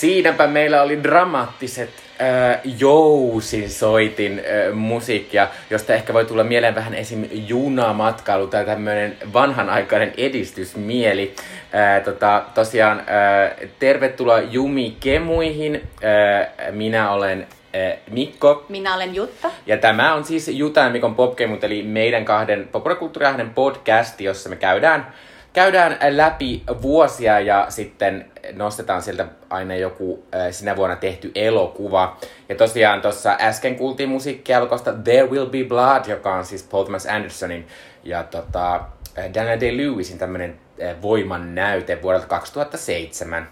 Siinäpä meillä oli dramaattiset äh, jousisoitin äh, musiikkia, josta ehkä voi tulla mieleen vähän esim. junamatkailu tai tämmöinen vanhanaikainen edistysmieli. Äh, tota, tosiaan äh, tervetuloa Jumi Kemuihin. Äh, minä olen Mikko. Minä olen Jutta. Ja tämä on siis Juta ja Mikon Popkemut, eli meidän kahden populakulttuuriahden podcast, jossa me käydään käydään läpi vuosia ja sitten nostetaan sieltä aina joku äh, sinä vuonna tehty elokuva. Ja tosiaan tuossa äsken kuultiin musiikkialkosta There Will Be Blood, joka on siis Paul Thomas Andersonin ja tota, äh, Daniel Day-Lewisin tämmönen äh, voiman näyte vuodelta 2007.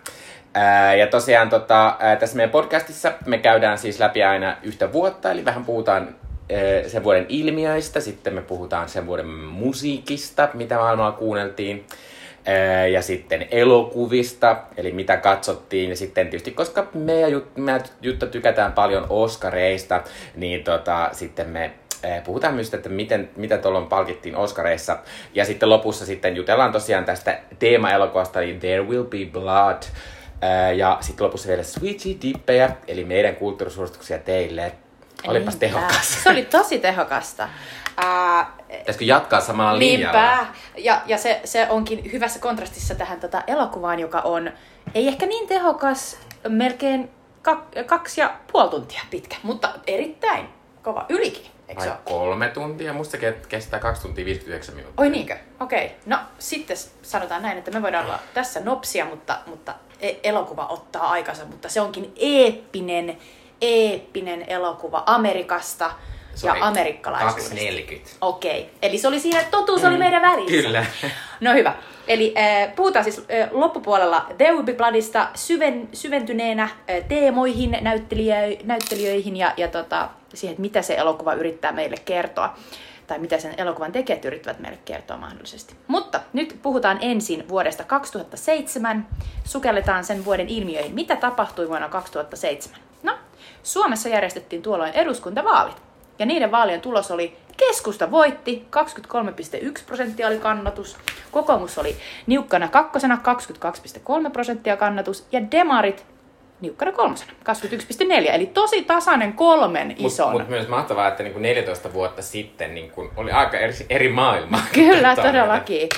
Ää, ja tosiaan tota, ää, tässä meidän podcastissa me käydään siis läpi aina yhtä vuotta, eli vähän puhutaan sen vuoden ilmiöistä, sitten me puhutaan sen vuoden musiikista, mitä maailmalla kuunneltiin, ja sitten elokuvista, eli mitä katsottiin, ja sitten tietysti, koska me ja Jut, mä ja Jutta tykätään paljon Oscareista, niin tota, sitten me puhutaan myös, että miten, mitä tuolla palkittiin Oscareissa. Ja sitten lopussa sitten jutellaan tosiaan tästä teema-elokuvasta, eli There Will Be Blood, ja sitten lopussa vielä Sweetie Dippejä, eli meidän kulttuurisuosituksia teille. Olipas Niinpä. tehokas. Se oli tosi tehokasta. Ää, Pitäisikö jatkaa samalla linjalla? niinpä. Ja, ja se, se onkin hyvässä kontrastissa tähän tota elokuvaan, joka on ei ehkä niin tehokas, melkein kak, kaksi ja puoli tuntia pitkä, mutta erittäin kova, ylikin, eikö Vai kolme tuntia? Musta se kestää 2 tuntia 59 minuuttia. Oi niinkö? Okei. Okay. No sitten sanotaan näin, että me voidaan olla tässä nopsia, mutta, mutta e- elokuva ottaa aikansa, mutta se onkin eeppinen, eeppinen elokuva Amerikasta Se ja amerikkalaisuudesta. 240. Okei, eli se oli siinä, totuus oli meidän välissä. Mm, Kyllä. No hyvä. Eli äh, puhutaan siis äh, loppupuolella There Will Be Bloodista syven, syventyneenä äh, teemoihin, näyttelijö, näyttelijöihin ja, ja tota, siihen, että mitä se elokuva yrittää meille kertoa. Tai mitä sen elokuvan tekijät yrittävät meille kertoa mahdollisesti. Mutta nyt puhutaan ensin vuodesta 2007. Sukelletaan sen vuoden ilmiöihin. Mitä tapahtui vuonna 2007? No, Suomessa järjestettiin tuolloin eduskuntavaalit. Ja niiden vaalien tulos oli keskusta voitti, 23,1 prosenttia oli kannatus. Kokoomus oli niukkana kakkosena, 22,3 prosenttia kannatus. Ja demarit niukkana kolmosena, 21,4. Eli tosi tasainen kolmen ison. Mutta mut myös mahtavaa, että niinku 14 vuotta sitten niinku oli aika eri, eri maailma. Kyllä, Tota, todellakin.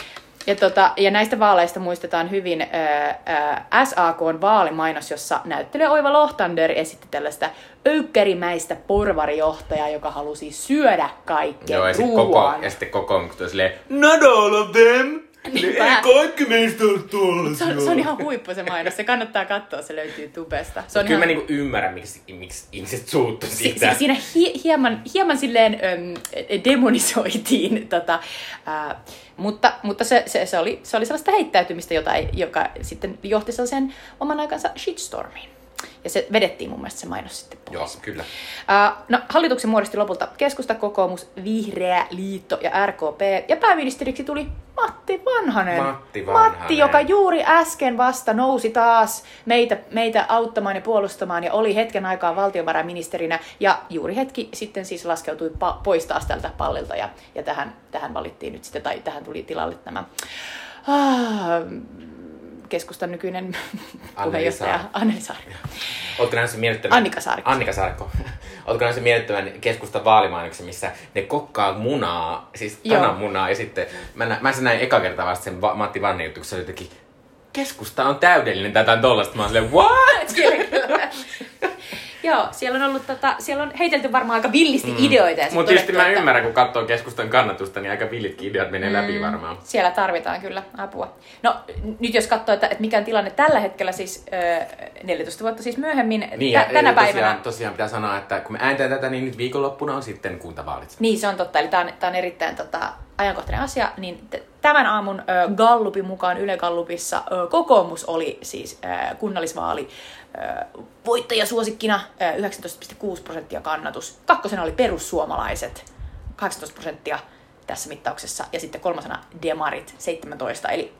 Ja, tota, ja näistä vaaleista muistetaan hyvin ää, SAKn vaalimainos, jossa näyttelijä Oiva Lohtander esitti tällaista öykkärimäistä porvarijohtajaa, joka halusi syödä kaikkea Joo, ja sitten koko, ja sitten kokoomus tuli silleen, not all of them! Niinpä. Ei kaikki meistä ole tuollaisia. Se on, se on ihan huippu se mainos, se kannattaa katsoa, se löytyy tubesta. Se on Kyllä ihan, mä niinku ymmärrän, miksi, miksi ihmiset suuttu si, siitä. si, siinä hi, hieman, hieman silleen äm, demonisoitiin, tota, ää, mutta, mutta se, se, se, oli, se oli sellaista heittäytymistä, jota ei, joka sitten johti sellaiseen oman aikansa shitstormiin. Ja se vedettiin mun mielestä se mainos sitten Joo, pois. kyllä. Uh, no, hallituksen muodosti lopulta keskusta, kokoomus, vihreä liitto ja RKP. Ja pääministeriksi tuli Matti Vanhanen. Matti Vanhanen. Matti, joka juuri äsken vasta nousi taas meitä, meitä auttamaan ja puolustamaan ja oli hetken aikaa valtiovarainministerinä. Ja juuri hetki sitten siis laskeutui pa- pois taas tältä pallilta ja, ja tähän, tähän valittiin nyt sitten, tai tähän tuli tilalle tämä ah, keskustan nykyinen puheenjohtaja. Anneli Saarikko. Oletko nähnyt sen miellyttävän... Annika Saarikko. Annika Saarikko. Oletko nähnyt sen miellyttävän keskustan vaalimainoksen, missä ne kokkaa munaa, siis Joo. kananmunaa, ja sitten mä, nä, mä sen näin eka kertaa vasta sen Va- Matti Vanne juttu, kun se oli jotenkin, keskusta on täydellinen, tätä tollasta. Mä oon silleen, what? Joo, siellä on ollut tota, siellä on heitelty varmaan aika villisti mm. ideoita. Mutta tietysti mä että ymmärrän, kun katsoo keskustan kannatusta, niin aika villitkin ideat menee läpi varmaan. Siellä tarvitaan kyllä apua. No nyt jos katsoo, että, että mikä on tilanne tällä hetkellä, siis äh, 14 vuotta siis myöhemmin, Niin, tä, tänä tosiaan, päivänä. Tosiaan pitää sanoa, että kun me ääntää tätä, niin nyt viikonloppuna on sitten kuntavaalit. Niin, se on totta. Eli tämä on, tää on erittäin tota, ajankohtainen asia. Niin t- tämän aamun ö, Gallupin mukaan Yle Gallupissa ö, kokoomus oli siis ö, kunnallisvaali voittajasuosikkina ö, 19,6 prosenttia kannatus. Kakkosena oli perussuomalaiset 18 prosenttia tässä mittauksessa. Ja sitten kolmasena demarit 17. Eli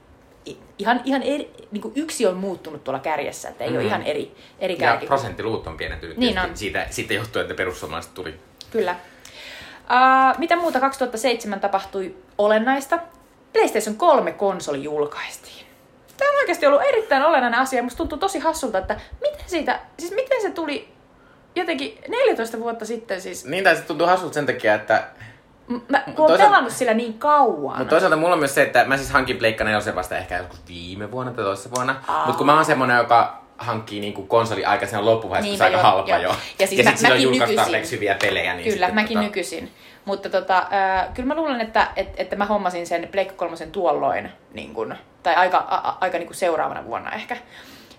ihan, ihan eri, niin kuin yksi on muuttunut tuolla kärjessä, että ei mm. ole ihan eri, eri Ja kärki. prosenttiluut on pienentynyt Niin on. Siitä, siitä johtuen, että perussuomalaiset tuli. Kyllä. Uh, mitä muuta 2007 tapahtui olennaista? PlayStation 3 konsoli julkaistiin. Tämä on oikeasti ollut erittäin olennainen asia. Musta tuntuu tosi hassulta, että miten siitä, siis miten se tuli jotenkin 14 vuotta sitten siis. Niin, tai se tuntuu hassulta sen takia, että... Mä, kun toisaalta- pelannut sillä niin kauan. Mutta toisaalta mulla on myös se, että mä siis hankin Pleikka 4 vasta ehkä joskus viime vuonna tai toisessa vuonna. Mutta kun mä oon semmonen, joka hankkii niinku konsoli aikaisena loppuvaiheessa, kun se aika halpa joo. jo. Ja siis ja mä- sit silloin mäkin julkaistaan hyviä pelejä. Niin Kyllä, sitten mäkin tota, nykyisin. Mutta tota, äh, kyllä mä luulen, että, et, että mä hommasin sen Pleikka kolmosen tuolloin, niin kun, tai aika, a, aika niin kuin seuraavana vuonna ehkä,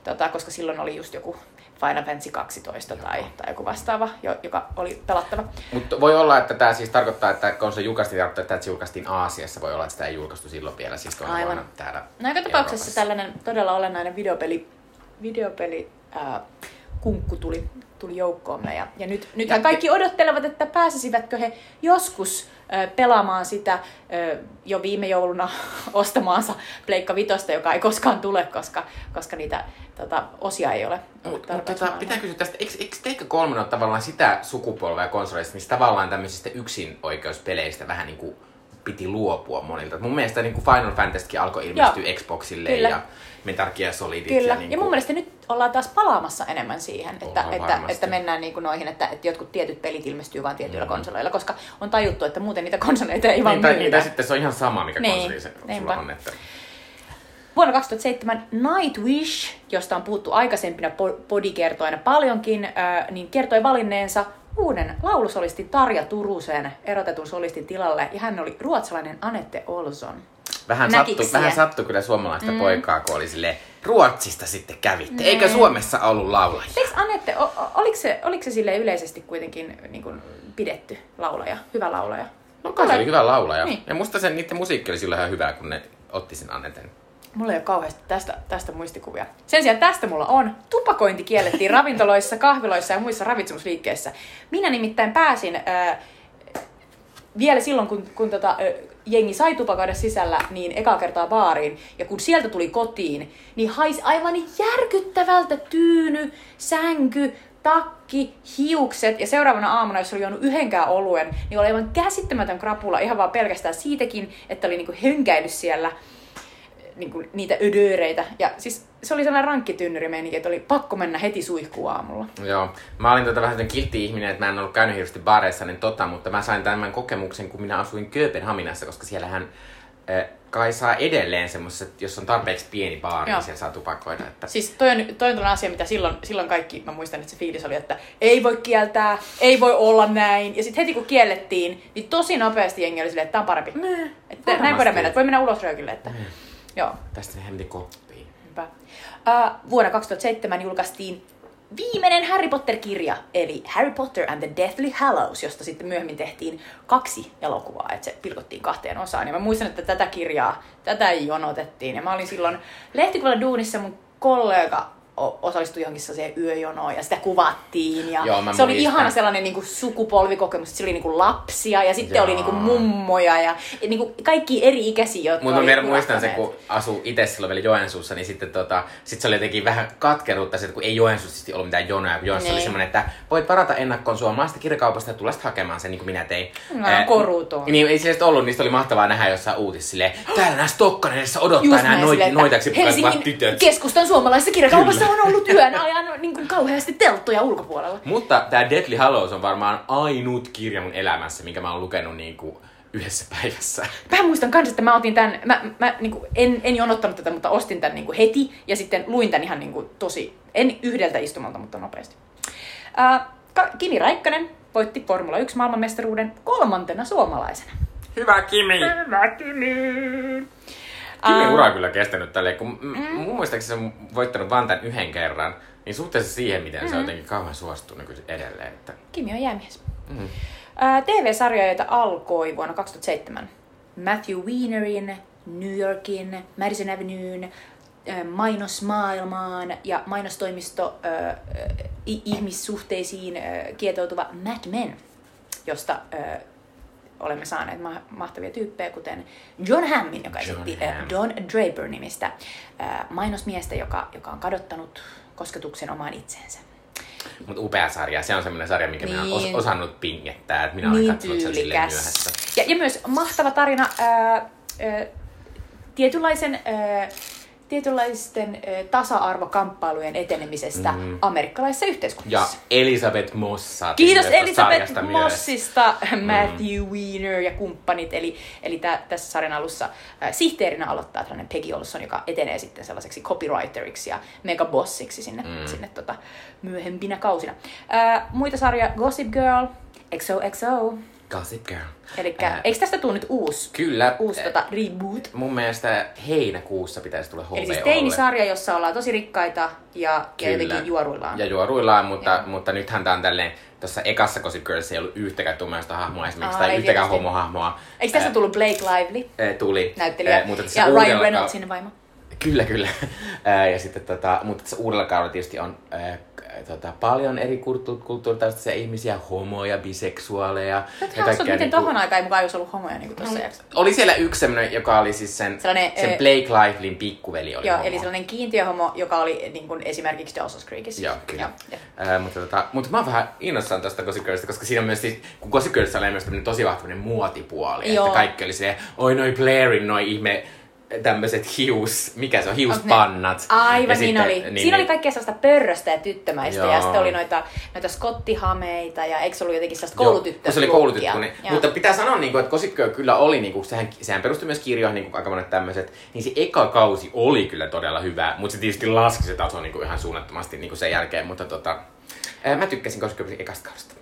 tota, koska silloin oli just joku Final Fantasy 12 tai, tai joku vastaava, jo, joka oli pelattava. Mutta voi olla, että tämä siis tarkoittaa, että kun se julkaistiin, tarkoittaa, että se julkaistiin Aasiassa. Voi olla, että sitä ei julkaistu silloin vielä, siis toinen Aivan. vuonna täällä No joka tapauksessa tällainen todella olennainen videopeli, videopeli ää, kunkku tuli, tuli joukkoomme. Ja, ja nyt, nythän Ja- kaikki odottelevat, että pääsisivätkö he joskus ää, pelaamaan sitä ää, jo viime jouluna ostamaansa Pleikka Vitosta, joka ei koskaan tule, koska, koska niitä tota, osia ei ole. Mut, mut, tarpeeksi tota, pitää kysyä tästä, eikö, eikö Teikka 3 ole tavallaan sitä sukupolvea konsoleista, missä tavallaan tämmöisistä yksinoikeuspeleistä vähän niin kuin piti luopua monilta. Mun mielestä niin kuin Final Fantasykin alkoi ilmestyä Xboxille Kyllä. ja Metal Gear Solidit. Kyllä, Ja, niin ja mun mielestä nyt ollaan taas palaamassa enemmän siihen, että, että, varmasti. että mennään niin kuin noihin, että, että jotkut tietyt pelit ilmestyy vain tietyillä Mm. konsoleilla, koska on tajuttu, että muuten niitä konsoleita ei vaan niin, tai, myydä. tai sitten se on ihan sama, mikä Niin, konsoli se sulla on. Että... Vuonna 2007 Nightwish, josta on puhuttu aikaisempina po- podikertoina paljonkin, niin kertoi valinneensa uuden laulusolistin Tarja Turusen erotetun solistin tilalle, ja hän oli ruotsalainen Anette Olson. Vähän sattui, vähän sattui kyllä suomalaista mm. poikaa, kun oli silleen, Ruotsista sitten kävitte. Eikö Suomessa ollut laulajia? Eikö Anette, o- o- oliko se, oliko se sille yleisesti kuitenkin niin kuin pidetty laulaja, hyvä laulaja? No kai se oli hyvä laulaja. Niin. Ja musta sen niiden musiikki oli silloin ihan hyvä, kun ne otti sen Anneten. Mulla ei ole kauheasti tästä, tästä muistikuvia. Sen sijaan tästä mulla on. Tupakointi kiellettiin ravintoloissa, kahviloissa ja muissa ravitsemusliikkeissä. Minä nimittäin pääsin äh, vielä silloin, kun, kun tota, jengi sai tupakoida sisällä, niin eka kertaa baariin. Ja kun sieltä tuli kotiin, niin haisi aivan järkyttävältä tyyny, sänky, takki, hiukset ja seuraavana aamuna, jos oli juonut yhdenkään oluen, niin oli aivan käsittämätön krapula ihan vaan pelkästään siitäkin, että oli niinku hönkäillyt siellä niin kuin, niitä ödööreitä. Ja siis se oli sellainen rankkitynnyri meininki, että oli pakko mennä heti suihkuun aamulla. Joo. Mä olin tota vähän sellainen kiltti ihminen, että mä en ollut käynyt hirveästi baareissa, niin tota, mutta mä sain tämän kokemuksen, kun minä asuin Kööpenhaminassa, koska siellähän äh, kai saa edelleen semmoisessa, että jos on tarpeeksi pieni baari, niin siellä saa tupakoida. Että... Siis toi on, toi on asia, mitä silloin, silloin kaikki, mä muistan, että se fiilis oli, että ei voi kieltää, ei voi olla näin. Ja sitten heti kun kiellettiin, niin tosi nopeasti jengi oli silleen, että tämä on parempi. Että näin voidaan mennä, että voi mennä ulos röökille. Että... Joo. Tästä ne hemmetin koppiin. Hyvä. Uh, vuonna 2007 julkaistiin viimeinen Harry Potter-kirja, eli Harry Potter and the Deathly Hallows, josta sitten myöhemmin tehtiin kaksi elokuvaa, että se pilkottiin kahteen osaan. Ja mä muistan, että tätä kirjaa, tätä jonotettiin. Ja mä olin silloin lehtikuvalla duunissa, mun kollega osallistui johonkin sellaiseen yöjonoon ja sitä kuvattiin. Ja Joo, se oli muistan. ihana sellainen niin kuin sukupolvikokemus, että oli niin kuin lapsia ja sitten Joo. oli niin kuin mummoja ja niin kuin kaikki eri ikäisiä, jotka Mutta mä oli vielä muistan sen, kuvahtaneet. kun asuu itse silloin vielä Joensuussa, niin sitten tota, sit se oli jotenkin vähän katkeruutta, se, että kun ei Joensuussa ollut mitään jonoja, Joensuussa oli Niin. semmoinen, että voit varata ennakkoon suomalaista kirjakaupasta ja tulla hakemaan sen, niin kuin minä tein. No, Ää, koruton. Niin ei sille ollut, niistä oli mahtavaa nähdä jossain uutisissa silleen, täällä nää Stokkanen odottaa nämä noitaksi Helsingin tytöt. keskustan suomalaisessa kirjakaupassa on ollut yön ajan niin kuin kauheasti telttoja ulkopuolella. Mutta tämä Deadly Hallows on varmaan ainut kirja mun elämässä, minkä mä oon lukenut niin kuin yhdessä päivässä. Mä muistan kans, että mä otin tämän, mä, mä niin kuin, en, en jonottanut tätä, mutta ostin tämän niin kuin heti ja sitten luin tämän ihan niin kuin, tosi, en yhdeltä istumalta, mutta nopeasti. Äh, Kimi Räikkönen voitti Formula 1 maailmanmestaruuden kolmantena suomalaisena. Hyvä Kimi! Hyvä Kimi! Kimi Äh, ura on kyllä kestänyt tälleen, kun mm. mun muistaakseni se on voittanut vaan tämän yhden kerran, niin suhteessa siihen, miten se on jotenkin kauhean suosittu nykyisin edelleen. Että... Kimi on jäämies. Mm. Ää, TV-sarjoja, joita alkoi vuonna 2007. Matthew Weinerin, New Yorkin, Madison Avenuen, mainosmaailmaan ja mainostoimisto i- ihmissuhteisiin ää, kietoutuva Mad Men, josta ää, olemme saaneet ma- mahtavia tyyppejä, kuten John Hammin, joka John esitti ää, Hamm. Don Draper-nimistä ää, mainosmiestä, joka, joka on kadottanut kosketuksen omaan itseensä. Mutta upea sarja. Se on semmoinen sarja, mikä minä olen Niin. os- osannut pingettää. Että minä olen niin katsonut sen myöhässä. Ja, ja myös mahtava tarina ää, ää, tietynlaisen ää, tietynlaisten ö, tasa-arvokamppailujen etenemisestä mm. amerikkalaisessa Ja yhteiskunnassa. Elisabeth Moss saatiin Kiitos Elisabeth sarjasta myös. Mossista, Matthew Weiner ja kumppanit. Eli, eli tää, tässä sarjan alussa äh, sihteerinä aloittaa tällainen Peggy Olson, joka etenee sitten sellaiseksi copywriteriksi ja megabossiksi sinne, mm. sinne tota, myöhempinä kausina. Äh, muita sarjoja, Gossip Girl, XOXO. Gossip Girl. Eli eikö tästä tule nyt uusi, Kyllä. uusi tota, reboot? Mun mielestä heinäkuussa pitäisi tulla HBOlle. Eli siis teinisarja, jossa ollaan tosi rikkaita ja, ja Kyllä. jotenkin juoruillaan. Ja juoruillaan, mutta, Joo. mutta nythän tää on tälleen, tuossa ekassa Gossip Girlissa ei ollut yhtäkään tummaista hahmoa esimerkiksi, Aa, tai yhtäkään homohahmoa. Eikö tästä tullut Blake Lively, Tuli. näyttelijä, mutta ja Ryan kau- Reynoldsin vaimo? Kyllä, kyllä. Ää, ja sitten tota, mutta tässä uudella kaudella tietysti on ää, tota, paljon eri kulttu- kulttuuritaustaisia ihmisiä, homoja, biseksuaaleja. Nyt hauska, miten niinku- tohon aikaan ei mukaan olisi ollut homoja niin tuossa jaksossa. Oli siellä yksi semmoinen, joka oli siis sen, Sellainen, sen Blake Livelyn pikkuveli oli Joo, homo. eli sellainen kiintiöhomo, joka oli niin kuin esimerkiksi Dawson's Creekissa. Joo, kyllä. Joo. Ää, mutta, tota, mutta mä oon vähän innossaan tästä Gossip Girlista, koska siinä on myös siis, kun Gossip Girlissa oli myös tosi vahva muotipuoli, Joo. että kaikki oli se, oi noi Blairin, noi ihme tämmöiset hius, mikä se on, hiuspannat. Aivan Ja niin sitten- oli. Niin, Siinä oli niin. kaikkea sellaista pörröstä ja tyttömäistä ja Joo. sitten oli noita, noita skottihameita ja eikö se ollut jotenkin sellaista Joo, koulutyttö? kun se oli koulutyttö. Niin, Joo. mutta pitää sanoa, niin kuin, että Girl kyllä oli, niin kuin, sehän, sehän perustui myös kirjoihin, niin kuin aika monet tämmöiset, niin se eka kausi oli kyllä todella hyvä, mutta se tietysti laski se taso niin kuin ihan suunnattomasti niin kuin sen jälkeen, mutta tota, ää, mä tykkäsin Girlin ekasta kaudesta.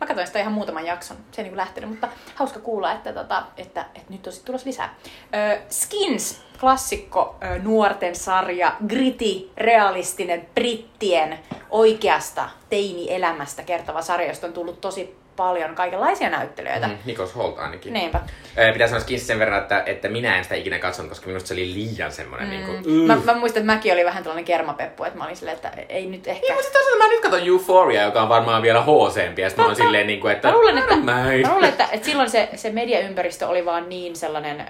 Mä katsoin sitä ihan muutaman jakson, se ei niin lähtenyt, mutta hauska kuulla, että, tota, että, että nyt on sitten tulossa lisää. Ö, Skins, klassikko ö, nuorten sarja, gritty, realistinen brittien oikeasta teini-elämästä kertova sarja, josta on tullut tosi paljon kaikenlaisia näyttelijöitä. Mm, Nikos Holt ainakin. Niinpä. Ää, Pitää sanoa sen verran, että, että minä en sitä ikinä katsonut, koska minusta se oli liian semmoinen mm. niin kuin, Mä, mä muistan, että mäkin oli vähän tällainen kermapeppu, että mä olin silleen, että ei nyt ehkä... Niin, mutta sitten toisaalta mä nyt katson Euphoria, joka on varmaan vielä hooseempi, ja sitten mä oon silleen, niin kuin, että Mä luulen, että, mä, mä luulen, että, että silloin se, se mediaympäristö oli vaan niin sellainen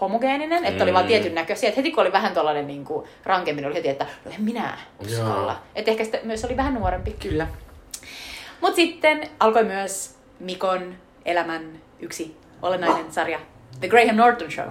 homogeeninen, että oli Mm. vaan tietyn näköisiä. Että heti kun oli vähän tollainen niin kuin, rankemmin, oli heti, että no en minä uskalla. Joo. Että ehkä sitä myös oli vähän nuorempi. Kyllä. Mutta sitten alkoi myös Mikon elämän yksi olennainen sarja, The Graham Norton Show.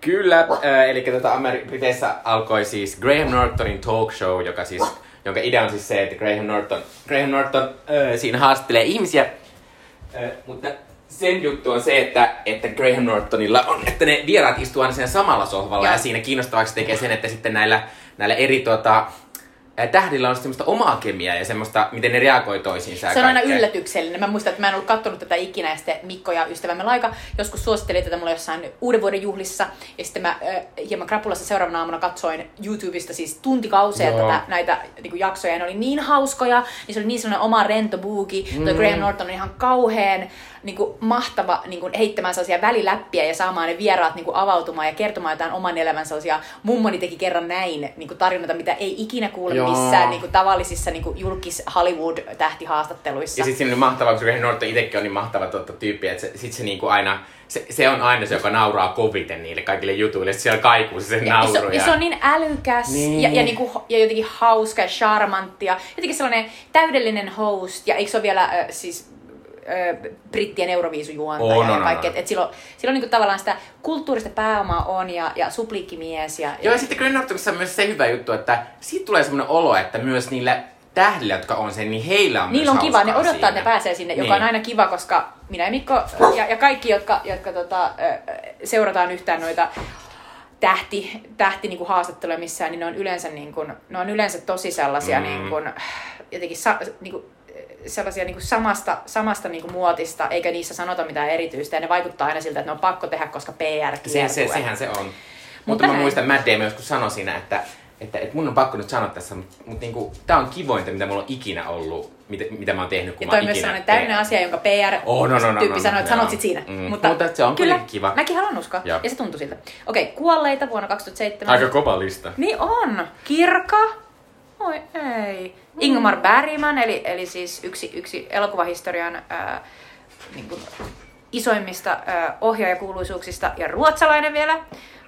Kyllä, äh, eli tota Ameri- Briteissä alkoi siis Graham Nortonin talk show, joka siis, jonka idea on siis se, että Graham Norton, Graham Norton äh, siinä haastattelee ihmisiä, äh, mutta sen juttu on se, että, että Graham Nortonilla on, että ne vieraat istuu aina siinä samalla sohvalla Joo. ja siinä kiinnostavaksi tekee sen, että sitten näillä, näillä eri tota, tähdillä on semmoista omaa kemiaa ja semmoista, miten ne reagoi toisiinsa Se on aina yllätyksellinen. Mä muistan, että mä en ollut kattonut tätä ikinä ja sitten Mikko ja ystävämme Laika joskus suositteli tätä mulle jossain uuden vuoden juhlissa. Ja sitten mä äh, hieman krapulassa seuraavana aamuna katsoin YouTubesta siis tuntikausia Joo. tätä, näitä niin kuin jaksoja. Ja ne oli niin hauskoja, niin se oli niin sellainen oma rento buuki. Mm. Toi Graham Norton on ihan kauheen niin kuin mahtava niin kuin heittämään sellaisia väliläppiä ja saamaan ne vieraat niin kuin avautumaan ja kertomaan jotain oman elämän sellaisia. Mummoni teki kerran näin niin kuin tarinoita, mitä ei ikinä kuule Joo. missään niin kuin tavallisissa niin kuin julkis Hollywood-tähtihaastatteluissa. Ja sitten siinä oli mahtavaa, koska Graham Norton itsekin on niin mahtava totta, tyyppi, että se, sit se niinku aina, se, se, on aina se, joka nauraa koviten niille kaikille jutuille. Sitten siellä kaikuu se Ja, nauru. se, ja se on niin älykäs Niin. ja, ja, niinku, ja jotenkin hauska ja charmantti ja jotenkin sellainen täydellinen host. Ja eikö se ole vielä äh, siis äh, brittien euroviisujuontaja On, on, ja on, kaikkea. on. Et, et silloin, silloin niinku tavallaan sitä kulttuurista pääomaa on ja, ja supliikkimies. Ja, Joo, ja sitten Graham Nortonissa on myös se hyvä juttu, että siitä tulee semmoinen olo, että myös niillä tähdillä, jotka on sen, niin heillä on Niillä on kiva, ne odottaa, siinä. että ne pääsee sinne, joka Niin. on aina kiva, koska minä ja Mikko ja, ja kaikki, jotka, jotka tota, ö, seurataan yhtään noita tähti, tähti niin kuin haastatteluja missään, niin ne on yleensä, niin kuin, ne on yleensä tosi sellaisia Mm. niin kuin, jotenkin sa, niin kuin, sellaisia niin kuin samasta, samasta niin kuin muotista, eikä niissä sanota mitään erityistä, ja ne vaikuttaa aina siltä, että ne on pakko tehdä, koska PR Se, se, sehän se on. Mutta, Mutta mä näin. muistan, Matt Damon joskus sanoi siinä, että, että, että mun on pakko nyt sanoa tässä, mutta, mutta niinku, tää on kivointa, mitä mulla on ikinä ollut, mitä, mitä mä oon tehnyt, kun Ja mä oon myös ikinä tehnyt. asia, jonka PR Oh, no, no, no, tyyppi no, sanoi, no, että sanot joo. sit siinä. Mm. Mutta se on kyllä, kiva. Mäkin haluan uskoa. Joo. Ja se tuntui siltä. Okei, kuolleita vuonna 2007. Aika kova lista. Niin on. Kirka. Oi ei. Ingmar Bergman, eli, eli siis yksi, yksi elokuvahistorian ää, niin kuin isoimmista ää, ohjaajakuuluisuuksista ja ruotsalainen vielä.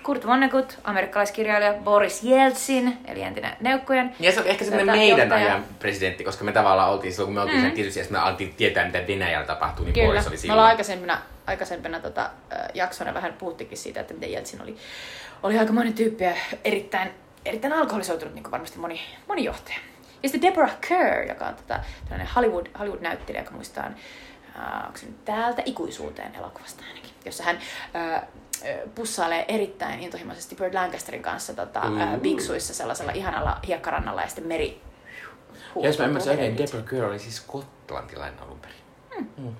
Kurt Vonnegut, amerikkalaiskirjailija Boris Jeltsin, eli entinen neukkojen. Ja se on ehkä semmoinen Tätä meidän johtaja. ajan presidentti, koska me tavallaan oltiin silloin, kun me oltiin Mm. mm. sen tietysti, me alettiin tietää, mitä Venäjällä tapahtuu, niin Kyllä. Boris oli Me silloin. ollaan aikaisempina, aikaisempina tota, äh, jaksona vähän puhuttikin siitä, että miten Jeltsin oli, oli aikamoinen tyyppi ja erittäin erittäin alkoholisoitunut, niin kuin varmasti moni, moni johtaja. Ja sitten Deborah Kerr, joka on tota, tällainen Hollywood, Hollywood-näyttelijä, joka muistaa, äh, onko se nyt täältä ikuisuuteen elokuvasta ainakin, jossa hän äh, pussailee erittäin intohimoisesti Bird Lancasterin kanssa tota, mm. biksuissa sellaisella ihanalla hiekkarannalla ja sitten meri ja jos mä ymmärsin oikein, Deborah Kerr oli siis skotlantilainen alun perin. Mm. Mm.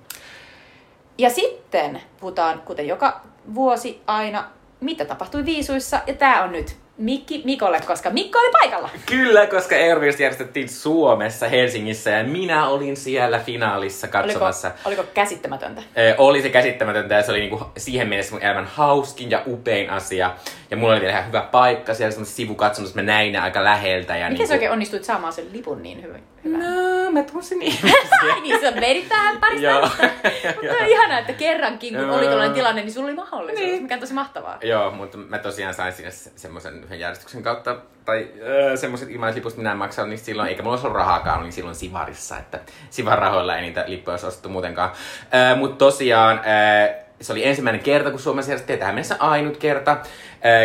Ja sitten puhutaan, kuten joka vuosi aina, mitä tapahtui viisuissa, ja tämä on nyt Mikki Mikolle, koska Mikko oli paikalla. Kyllä, koska Euroviisut järjestettiin Suomessa, Helsingissä ja minä olin siellä finaalissa katsomassa. Oliko, oliko käsittämätöntä? Ö, oli se käsittämätöntä ja se oli niinku siihen mennessä mun elämän hauskin ja upein asia. Ja mulla oli vielä ihan hyvä paikka siellä semmoisessa sivukatsomassa, mä näin ne aika läheltä. Ja Miten niinku... sä oikein onnistuit saamaan sen lipun niin hyvin? No, mä tunsin ihmisiä. niin, se meni tähän parista Mutta on ihanaa, että kerrankin, kun oli tällainen tilanne, niin sulla oli mahdollisuus, niin. mikä on tosi mahtavaa. Joo, mutta mä tosiaan sain sinne semmoisen yhden järjestyksen kautta, tai äh, semmoiset ilmaisliput minä en maksanut niin silloin, eikä mulla olisi ollut rahaakaan, niin silloin Sivarissa, että Sivar rahoilla ei niitä lippuja olisi ostettu muutenkaan. Äh, mutta tosiaan, äh, se oli ensimmäinen kerta, kun Suomessa järjestettiin tähän mennessä ainut kerta.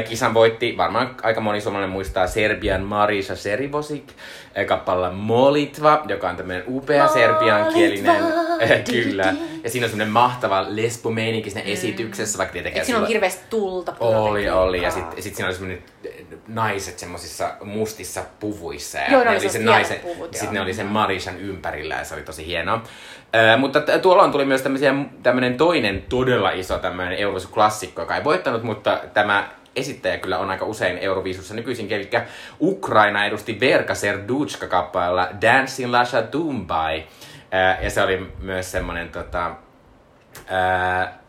Kisan voitti, varmaan aika moni suomalainen muistaa Serbian Marisa Serivosik kappalla Molitva, joka on tämmöinen upea serbiankielinen. kyllä. Ja siinä on semmoinen mahtava lesbomeininki siinä mm. esityksessä, vaikka tietenkään... siinä on hirveästi tulta. Oli, oli. Ja sitten sit siinä oli semmoinen naiset semmoisissa mustissa puvuissa. Ja Joo, ne, oli se naiset, puvut, sitten ne oli sen Marishan ympärillä ja se oli tosi hienoa. Äh, mutta tuolloin tuli myös tämmöinen toinen todella iso tämmöinen Eurovisu-klassikko, joka ei voittanut, mutta tämä esittäjä kyllä on aika usein Euroviisussa nykyisin, eli Ukraina edusti Verka Serduchka kappaleella Dancing Lasha Dumbai. Äh, ja se oli myös semmoinen tota, Ää,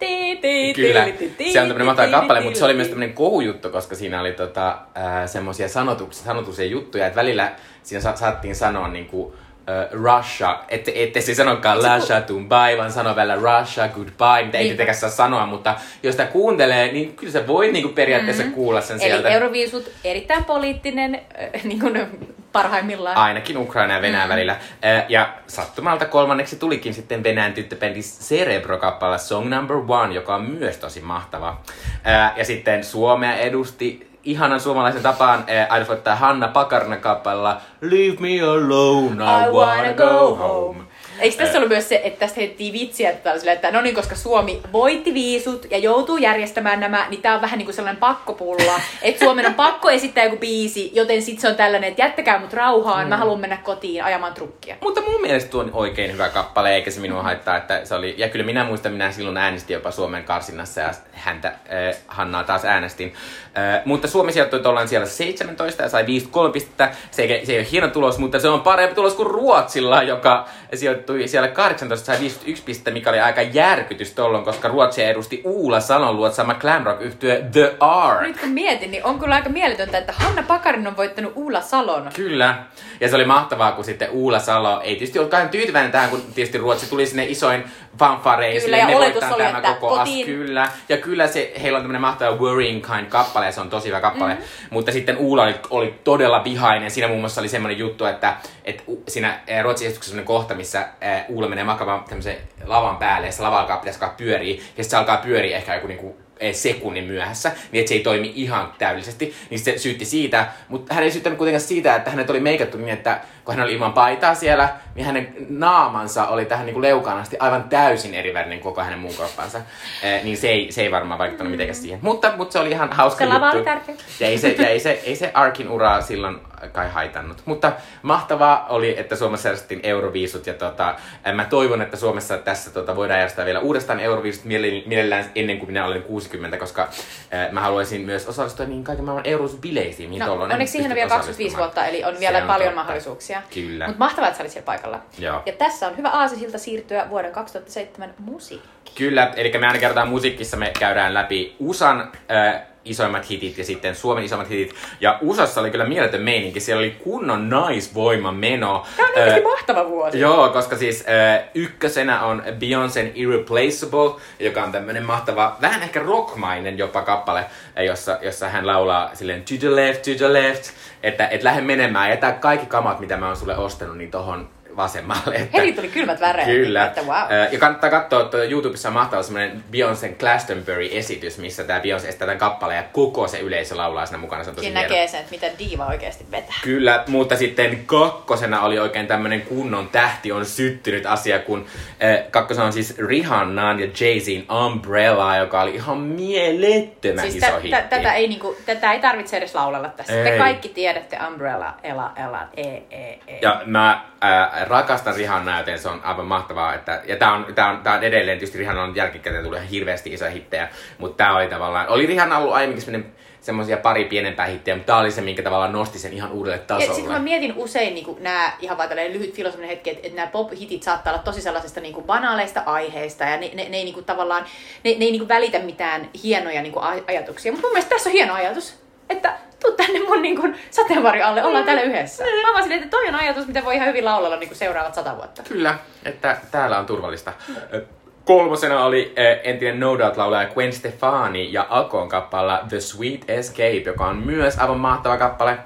kyllä, se on tämmöinen mahtava kappale, mutta se oli myös tämmöinen kohujuttu, koska siinä oli tota, semmoisia sanotuksia juttuja, että välillä siinä sa- saattiin sanoa niinku, uh, Russia, ette, ette siis sanokaan Lasha Tumbai, vaan sano vielä Russia Goodbye, mitä ei niin. tietenkään saa sanoa, mutta jos sitä kuuntelee, niin kyllä se voi niinku periaatteessa mm-hmm. kuulla sen Eli sieltä. Eli Euroviisut erittäin poliittinen, äh, niin kuin parhaimmillaan. Ainakin Ukraina ja Venäjän mm. välillä. Äh, ja sattumalta kolmanneksi tulikin sitten Venäjän tyttöbändi Cerebro-kappale Song Number One, joka on myös tosi mahtava. Äh, ja sitten Suomea edusti ihanan suomalaisen tapaan voittaa Hanna Pakarna kappalla Leave me alone, I, I wanna go home. Eikö tässä ollut myös se, että tästä heitettiin vitsiä, että, sille, että no niin, koska Suomi voitti viisut ja joutuu järjestämään nämä, niin tämä on vähän niin kuin sellainen pakkopulla, että Suomen on pakko esittää joku biisi, joten sitten se on tällainen, että jättäkää mut rauhaan, mm. mä haluan mennä kotiin ajamaan trukkia. Mutta mun mielestä tuo on oikein hyvä kappale, eikä se minua haittaa, että se oli, ja kyllä minä muistan, minä silloin äänestin jopa Suomen karsinnassa ja häntä, äh, Hannaa taas äänestin. Äh, mutta Suomi sijoittui ollaan siellä 17 ja sai 53 pistettä, se ei, se ei ole hieno tulos, mutta se on parempi tulos kuin Ruotsilla, joka sijoittui sijoittui siellä 18 sai 51 pistettä, mikä oli aika järkytys tollon, koska Ruotsia edusti Uula Salon luotsama glamrock yhtye The Ark. Nyt kun mietin, niin on kyllä aika mieletöntä, että Hanna Pakarin on voittanut Uula Salon. Kyllä. Ja se oli mahtavaa, kun sitten Uula Salo ei tietysti ollut kauhean tyytyväinen tähän, kun tietysti Ruotsi tuli sinne isoin fanfareisiin. Kyllä, ja oletus oli, tämä että koko kotiin... As, kyllä. Ja kyllä se, heillä on tämmöinen mahtava Worrying Kind kappale, ja se on tosi hyvä kappale. Mm-hmm. Mutta sitten Uula oli, oli todella vihainen. Siinä muun muassa oli semmoinen juttu, että, että siinä eh, Ruotsin esityksessä kohta, missä eh, Uula menee makaamaan tämmöisen lavan päälle, ja se lava alkaa, pitäisi pyöriä, ja sitten se alkaa pyöriä ehkä joku niinku sekunnin myöhässä, niin että se ei toimi ihan täydellisesti, niin se syytti siitä, mutta hän ei syyttänyt kuitenkaan siitä, että hänet oli meikattu niin, että kun hän oli ilman paitaa siellä, niin hänen naamansa oli tähän niin kuin leukaan asti aivan täysin erivärinen koko hänen muun kroppansa. Eh, niin se ei, se ei varmaan vaikuttanut mm. mitenkään siihen. Mutta, mutta se oli ihan hauska se juttu. oli tärkeä. Ja ei se, ja ei se, ei se Arkin uraa silloin kai haitannut. Mutta mahtavaa oli, että Suomessa järjestettiin Euroviisut ja tota, mä toivon, että Suomessa tässä tota, voidaan järjestää vielä uudestaan Euroviisut mielellään ennen kuin minä olen 60, koska äh, mä haluaisin myös osallistua niin kaiken maailman Euroviisut-bileisiin. Niin no, onneksi siihen on vielä 25 vuotta, eli on vielä on paljon totta. mahdollisuuksia. Kyllä. Mutta mahtavaa, että sä olit siellä paikalla. Joo. Ja tässä on hyvä aasisilta siirtyä vuoden 2007 musiikki. Kyllä, eli me aina kertaan musiikissa me käydään läpi USAn äh, isoimmat hitit ja sitten Suomen isoimmat hitit. Ja USAssa oli kyllä mieletön meininki. Siellä oli kunnon naisvoima meno. Tämä on äh, mahtava vuosi. Joo, koska siis äh, ykkösenä on Beyoncé'n Irreplaceable, joka on tämmönen mahtava, vähän ehkä rockmainen jopa kappale, jossa, jossa hän laulaa silleen to the left, to the left, että et lähde menemään, jätä kaikki kamat, mitä mä oon sulle ostanut, niin tohon vasemmalle. Että, Heti tuli kylmät väreet. Kyllä. Että wow. Ja kannattaa katsoa, että YouTubessa on mahtava semmoinen Beyoncé Glastonbury-esitys, missä tämä Beyoncé estää tämän kappaleen ja koko se yleisö laulaa siinä mukana. Se on tosi Siinä näkee sen, että miten diiva oikeasti vetää. Kyllä, mutta sitten kakkosena oli oikein tämmönen kunnon tähti on syttynyt asia, kun äh, kakkosena on siis Rihannan ja Jay-Zin Umbrella, joka oli ihan mielettömän Siis iso tä, hitti. tä, tätä, ei, niinku, tätä ei tarvitse edes laulella tässä. Te Ei. kaikki tiedätte Umbrella, Ela, Ela, E, E, E. Ja mä äh, rakastan Rihannaa, joten se on aivan mahtavaa. Että, ja tää on, tää on, tää on edelleen, tietysti Rihanna on jälkikäteen tullut ihan hirveästi isoja hittejä, mutta tää oli tavallaan, oli Rihanna ollut aiemminkin semmonen semmoisia pari pienempää hittejä, mutta tää oli se, minkä tavallaan nosti sen ihan uudelle tasolle. sitten mä mietin usein niin nämä, ihan vaan tällainen lyhyt filosofinen hetki, että, että nämä pop-hitit saattaa olla tosi sellaisista niin kuin banaaleista aiheista ja ne, ne, ne ei niin kuin tavallaan, ne, ne ei niin kuin välitä mitään hienoja niin kuin aj- ajatuksia. Mutta mun mielestä tässä on hieno ajatus, että tuu tänne mun niin kuin sateenvarjo alle, ollaan täällä yhdessä. Mä vaan silleen, että toi on ajatus, mitä voi ihan hyvin laulella niin kuin seuraavat sata vuotta. Kyllä, että täällä on turvallista. Ö, Kolmosena oli äh, entinen No Doubt-laulaja Gwen Stefani ja Akon kappalla The Sweet Escape, joka on myös aivan mahtava kappale.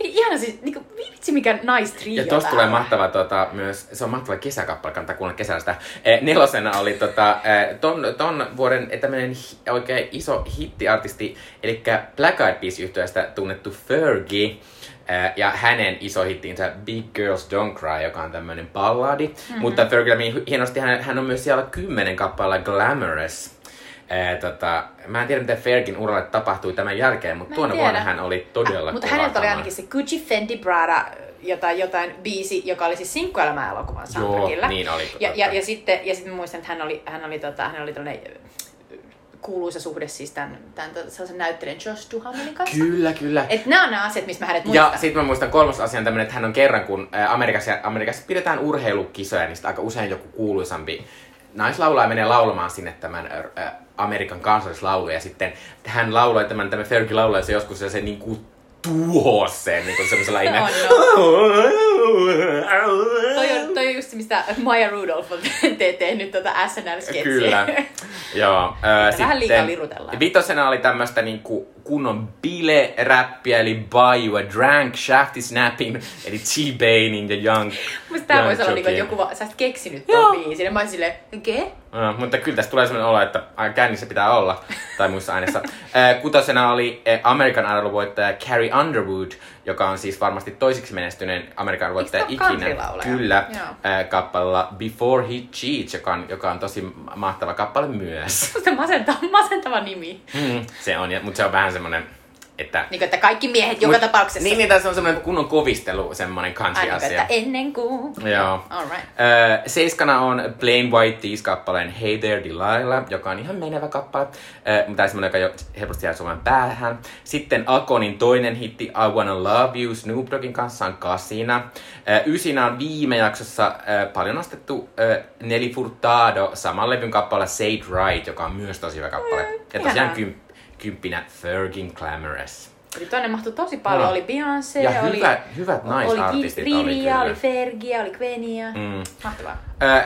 Ihan siis, niin kuin, vitsi mikä nice trio Ja tosta tulee mahtava tota, myös, se on mahtava kesäkappale, kannattaa kuunnella kesällä sitä. Eh, nelosena oli tota, eh, ton, ton vuoden eh, tämmönen hi- oikein iso hittiartisti, eli Black Eyed Peas tunnettu Fergie. Eh, ja hänen iso hittinsä Big Girls Don't Cry, joka on tämmönen balladi. Mm-hmm. Mutta Fergie hienosti hän, hän on myös siellä kymmenen kappaleella Glamorous. Eh, tota, mä en tiedä, mitä Fergin uralle tapahtui tämän jälkeen, mutta tuona tiedä. vuonna hän oli todella Mutta kova häneltä oli ainakin se Gucci Fendi Prada jotain, jotain biisi, joka oli siis sinkkuelämää elokuvan soundtrackilla. niin oli, Ja, ja, ja, sitten, ja sitten muistan, että hän oli, hän oli, tota, hän oli tällainen äh, kuuluisa suhde siis tämän, tämän tota, sellaisen näyttelijän Josh Duhamelin kanssa. Kyllä, kyllä. Et nämä on nämä asiat, mistä mä hänet muistan. Ja sitten mä muistan kolmas asia on tämmönen, että hän on kerran, kun ää, Amerikassa, Amerikassa pidetään urheilukisoja, niin aika usein joku kuuluisampi naislaulaja menee laulamaan sinne tämän ää, Amerikan kansallislaulu, ja sitten hän lauloi tämän, tämä Fergie lauloi se joskus ja se niinku tuhosi sen niin kuin semmoisella ihme. Toi on, toi on just se, mistä Maya Rudolph on te- tehnyt tota SNL-sketsiä. Kyllä. Joo. Äh, Vähän liikaa lirutellaan. Vitosena oli tämmöistä niinku kunnon bile-räppiä, eli Buy You a Drank, Shafty Snapping, eli T-Baining ja Young. Musta tää voisi olla niinku, että joku vaan, sä oot keksinyt ton biisin. Mä oon silleen, okei? Okay? Uh, mutta kyllä tästä tulee sellainen olo, että kännissä pitää olla, tai muissa aineissa. Kutosena oli American Idol-voittaja Carrie Underwood, joka on siis varmasti toisiksi menestyneen tää ole ikinä. Kyllä, kappalalla Before He Cheats, joka on, joka on tosi mahtava kappale myös. Musta masentava, masentava nimi. Mm, se on, ja- mutta se on vähän semmoinen, että... Niin kuin, että kaikki miehet joka Mut- tapauksessa. Niin, niin tässä on semmoinen kunnon kovistelu, semmoinen Aina, kansi-asia. että ennen kuin... Joo. Alright. Öö, seiskana on Plain White Tees kappaleen Hey There Delilah, joka on ihan menevä kappale, öö, mutta semmoinen, joka jo helposti jää Suomen päähän. Sitten Akonin toinen hitti I Wanna Love You Snoop Doggin kanssa on kasina. Öö, ysinä on viime jaksossa öö, paljon nostettu öö, Nelly Furtado saman levyn kappale Say It Right, joka on myös tosi hyvä kappale. ja tosiaan ihanaa. Kymp, kymppinä Fergin Glamorous. Eli tonne mahtui tosi paljon. No. Oli Beyoncé, Ja oli, hyvä, hyvät naisartistit oli oli kyllä. oli Fergia, oli Kvenia. Mm. Mahtavaa.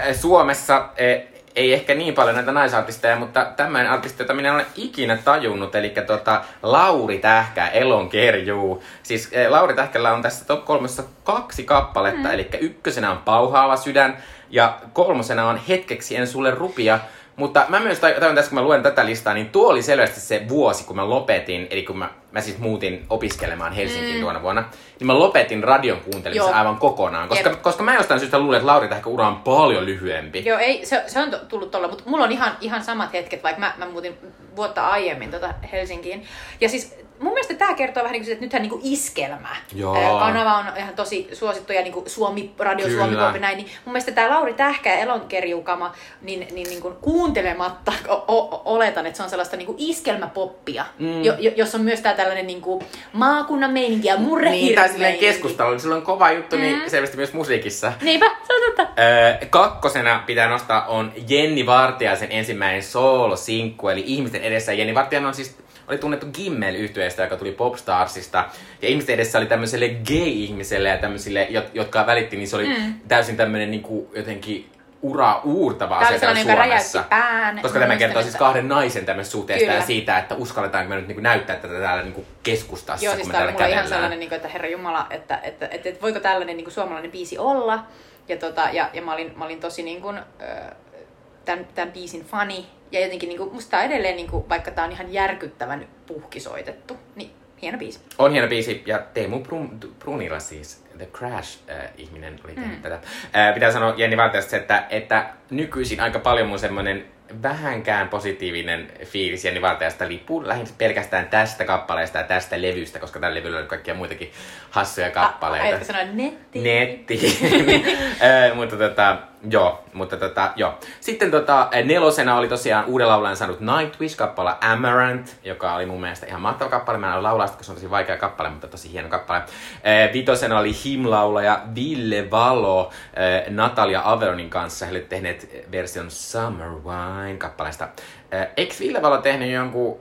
Ö, Suomessa eh, ei ehkä niin paljon näitä naisartisteja, mutta tämmöinen artisti, jota minä en ole ikinä tajunnut, eli tota Lauri Tähkä, Elon Kerjuu. Siis eh, Lauri Tähkällä on tässä top kolmessa kaksi kappaletta, mm. eli ykkösenä on Pauhaava sydän, ja kolmosena on Hetkeksi en sulle rupia. Mutta mä myös taj- tajun tässä, kun mä luen tätä listaa, niin tuo oli selvästi se vuosi, kun mä lopetin, eli kun mä, mä siis muutin opiskelemaan Helsinkiin mm. tuona vuonna, niin mä lopetin radion kuuntelemisen Joo. aivan kokonaan, koska, Jep. koska mä jostain syystä luulen, että Lauri Tähkä ura on paljon lyhyempi. Joo, ei, se, se on tullut tuolla, mutta mulla on ihan, ihan samat hetket, vaikka mä, mä muutin vuotta aiemmin tota Helsinkiin. Ja siis mun mielestä tämä kertoo vähän niin kuin, että nythän niin kuin iskelmä. Joo. Kanava on ihan tosi suosittu ja niin kuin Suomi, Radio Kyllä. Suomi Pop, näin. Niin mun mielestä tämä Lauri Tähkä ja Elonkerjukama, niin, niin, niin kuin kuuntelematta o- o- oletan, että se on sellaista niin kuin iskelmäpoppia, mm. jo, jo, jos on myös tää tällainen niin kuin maakunnan meininki ja murre Niin, tai silleen keskustelu, sillä on kova juttu, mm. niin selvästi myös musiikissa. Niinpä, se on totta. Öö, kakkosena pitää nostaa on Jenni Vartiaisen ensimmäinen soolo-sinkku, eli Ihmisten edessä. Jenni Vartiainen on siis oli tunnettu gimmel yhtyeestä joka tuli Popstarsista. Ja ihmisten edessä oli tämmöiselle gay-ihmiselle ja tämmöisille, jot- jotka välitti, niin se oli mm. täysin tämmöinen niinku, jotenkin ura uurtava asia täällä Suomessa. pään. Koska Mä tämä kertoo siis kahden naisen tämmöisestä suhteesta Kyllä. ja siitä, että uskalletaanko me nyt niinku näyttää tätä täällä niinku keskustassa, Joo, kun siis me tää täällä mulla ihan kävellään. sellainen, niin kuin, että herra Jumala, että, että, että, että voiko tällainen niin kuin suomalainen biisi olla. ja, tota, ja, ja mä, olin, mä olin tosi niin kuin, tämän, tämän biisin fani. Ja jotenkin niin kuin, musta edelleen, niin kuin, vaikka tää on ihan järkyttävän puhkisoitettu, niin hieno biisi. On hieno biisi, ja Teemu Brun, Brunilla siis, The Crash-ihminen oli tehnyt mm. tätä. Äh, pitää sanoa Jenni Valteesta, että, että nykyisin aika paljon mun semmonen vähänkään positiivinen fiilis Jenni Valteasta liippuu lähinnä pelkästään tästä kappaleesta ja tästä levystä, koska tällä levyllä on kaikkia muitakin hassuja kappaleita. Ai, sanoa netti. Netti. äh, mutta tota, joo, mutta tota, joo. Sitten tota, nelosena oli tosiaan uuden laulajan saanut Nightwish-kappale Amaranth, joka oli mun mielestä ihan mahtava kappale. Mä en laulaa koska se on tosi vaikea kappale, mutta tosi hieno kappale. Äh, vitosena oli himlaulaja Ville Valo äh, Natalia Averonin kanssa. He olivat tehneet version Summer Wine kappaleesta. Äh, eikö Ville Valo tehnyt jonkun...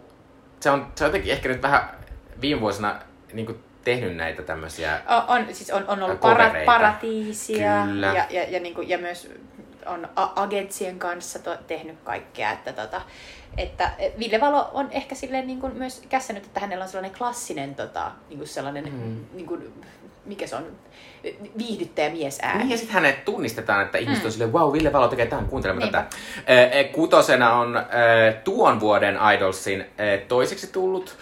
Se on, se on jotenkin ehkä nyt vähän viime vuosina niin kuin tehnyt näitä tämmöisiä On, on, siis on, on ollut para, paratiisia Kyllä. ja, ja, ja, niin kuin, ja myös on agentsien kanssa to, tehnyt kaikkea. Että, tota, että Ville Valo on ehkä silleen niin kuin myös kässänyt, että hänellä on sellainen klassinen tota, niin kuin sellainen, mm. niin kuin, mikä se on, viihdyttäjä mies ääni. Niin, ja sitten hänet tunnistetaan, että ihmiset on silleen, wow, Ville Valo tekee tämän, kuuntelemme Niinpä. tätä. Äh, äh, Kutosena on tuon vuoden Idolsin toiseksi tullut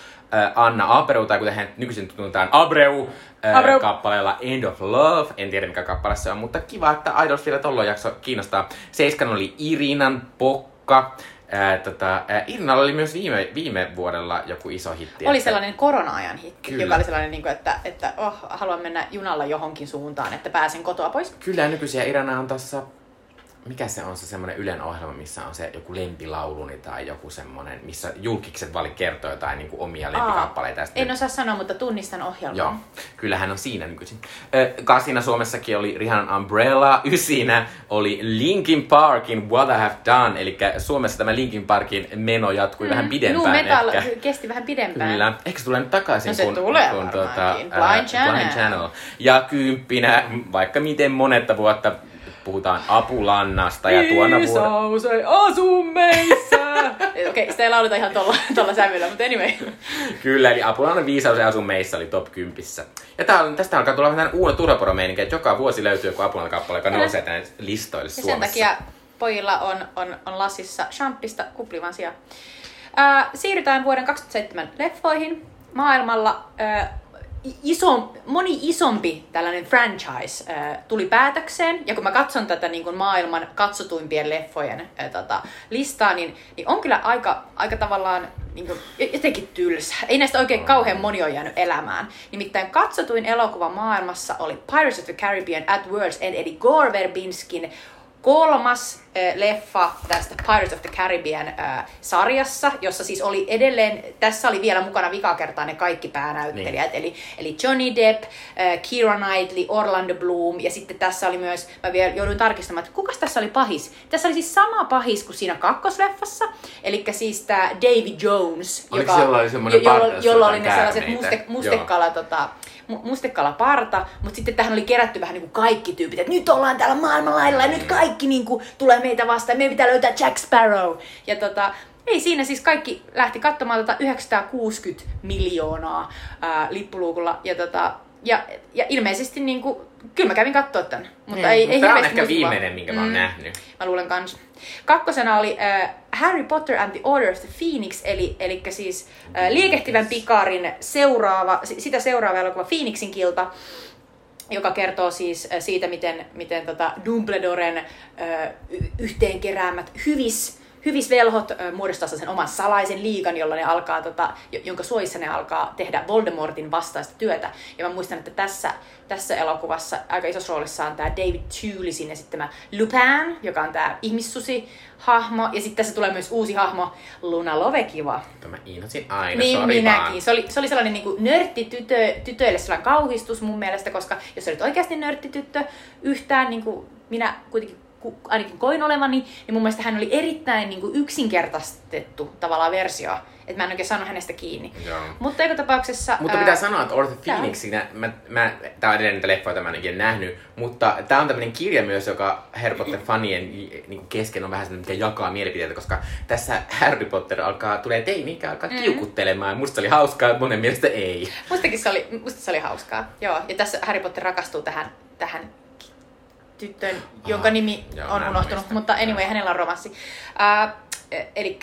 Anna Abreu, tai kuten hän nykyisin tunnetaan Abreu, äh, Abreu. kappaleella End of Love. En tiedä mikä kappale se on, mutta kiva, että Idols vielä tolloin jakso kiinnostaa. Seiskan oli Irinan Pokka. Äh, tota, äh, Irinalla oli myös viime, viime vuodella joku iso hitti. Oli että- sellainen korona-ajan hitti, Kyllä. joka oli sellainen, niin kuin, että, että oh, haluan mennä junalla johonkin suuntaan, että pääsen kotoa pois. Kyllä nykyisiä Irana on tossa, mikä se on se semmoinen Ylen ohjelma, missä on se joku lempilauluni tai joku semmoinen, missä julkikset vali kertoo jotain niin kuin omia lempikappaleita. sitten- En osaa sanoa, mutta tunnistan ohjelman. Joo, kyllähän on siinä nykyisin. Ö, kasina Suomessakin oli Rihannan Umbrella, ysinä oli Linkin Parkin What I Have Done, eli Suomessa tämä Linkin Parkin meno jatkui vähän pidempään Nu Metal ehkä. kesti vähän pidempään. Kyllä. Ehkä se tulee nyt takaisin, No se kun, tulee kun ää, Blind Channel. Blind Channel. Ja kymppinä, vaikka miten monetta vuotta puhutaan Apulannasta ja tuona vuonna... Ei asu meissä. Okei, okay, sitä ei lauleta ihan tolla, tolla sävyllä, mutta anyway. Kyllä, eli Apulannan viisaus ja asun meissä oli top 10. Ja tää on, tästä alkaa tulla vähän uuden turvaporo että joka vuosi löytyy joku Apulannan kappale, joka nousee tänne listoille Ja sen Suomessa. takia pojilla on, on, on lasissa champista kuplivan sijaan. Ää, siirrytään vuoden 2007 leffoihin. Maailmalla ää, iso, moni isompi tällainen franchise ää, tuli päätökseen. Ja kun mä katson tätä niin kuin maailman katsotuimpien leffojen ää, tota, listaa, niin, niin on kyllä aika, aika tavallaan niin kuin, jotenkin tylsä. Ei näistä oikein kauhean moni ole jäänyt elämään. Nimittäin katsotuin elokuva maailmassa oli Pirates of the Caribbean at World's End, eli Gore Verbinskin kolmas äh, leffa tästä Pirates of the Caribbean äh, sarjassa, jossa siis oli edelleen, tässä oli vielä mukana vikaa kertaa ne kaikki päänäyttelijät, eli, eli Johnny Depp, äh, Keira Knightley, Orlando Bloom, ja sitten tässä oli myös, mä vielä jouduin tarkistamaan, että kukas tässä oli pahis? Tässä oli siis sama pahis kuin siinä kakkosleffassa, eli siis tämä Davy Jones, Oliko jolla oli jo- jolla, jolla oli ne sellaiset muste, mustekala, tota, mustekalaparta, mutta sitten tähän oli kerätty vähän niin kuin kaikki tyypit, että nyt ollaan täällä maailmanlailla ja nyt kaikki niin kuin tulee meitä vastaan, meidän pitää löytää Jack Sparrow. Ja tota, ei siinä siis kaikki lähti katsomaan tota 960 miljoonaa ää, lippuluukulla ja, tota, ja, ja ilmeisesti niin kuin, kyllä mä kävin katsoa tämän, mutta ei, ei Tämä on hirveästi ehkä viimeinen, minkä mä oon nähnyt. Mä luulen kans. Kakkosena oli äh, Harry Potter and the Order of the Phoenix, eli, eli siis äh, liekehtivän pikarin seuraava, si- sitä seuraava elokuva Phoenixin kilta, joka kertoo siis äh, siitä, miten, miten tota Dumbledoren äh, y- yhteen keräämät hyvis, hyvisvelhot äh, muodostaa sen oman salaisen liigan, jolla ne alkaa, tota, jo- jonka suojissa ne alkaa tehdä Voldemortin vastaista työtä. Ja mä muistan, että tässä, tässä elokuvassa aika isossa roolissa on tämä David Tulisin esittämä Lupin, joka on tämä ihmissusi hahmo. Ja sitten tässä tulee myös uusi hahmo, Luna Lovekiva. Mutta mä inhosin aina, Niin sori minäkin. vaan. Se oli, se oli sellainen niin kuin nörttitytö, tytöille sellainen kauhistus mun mielestä, koska jos olit oikeasti nörttityttö yhtään, niin kuin minä kuitenkin ku- ainakin koin olevani, niin mun mielestä hän oli erittäin niin kuin yksinkertaistettu tavallaan versio. Että mä en oikein saanut hänestä kiinni. Joo. Mutta joka tapauksessa... Mutta ää, pitää sanoa, että Ortho Phoenix, siinä, mä, mä, tää on edelleen niitä leffoja, joita mä en ikinä nähnyt, mutta tää on tämmönen kirja myös, joka Harry Potter-fanien niin kesken on vähän sellainen, mikä jakaa mielipiteitä, koska tässä Harry Potter alkaa, tulee teini, mikä alkaa Mm. kiukuttelemaan. Musta se oli hauskaa, monen mielestä ei. Mustakin se oli, musta se oli hauskaa. Joo, ja tässä Harry Potter rakastuu tähän, tähän tyttöön, jonka nimi on unohtunut, muista. mutta anyway, hänellä on romanssi. Uh, eli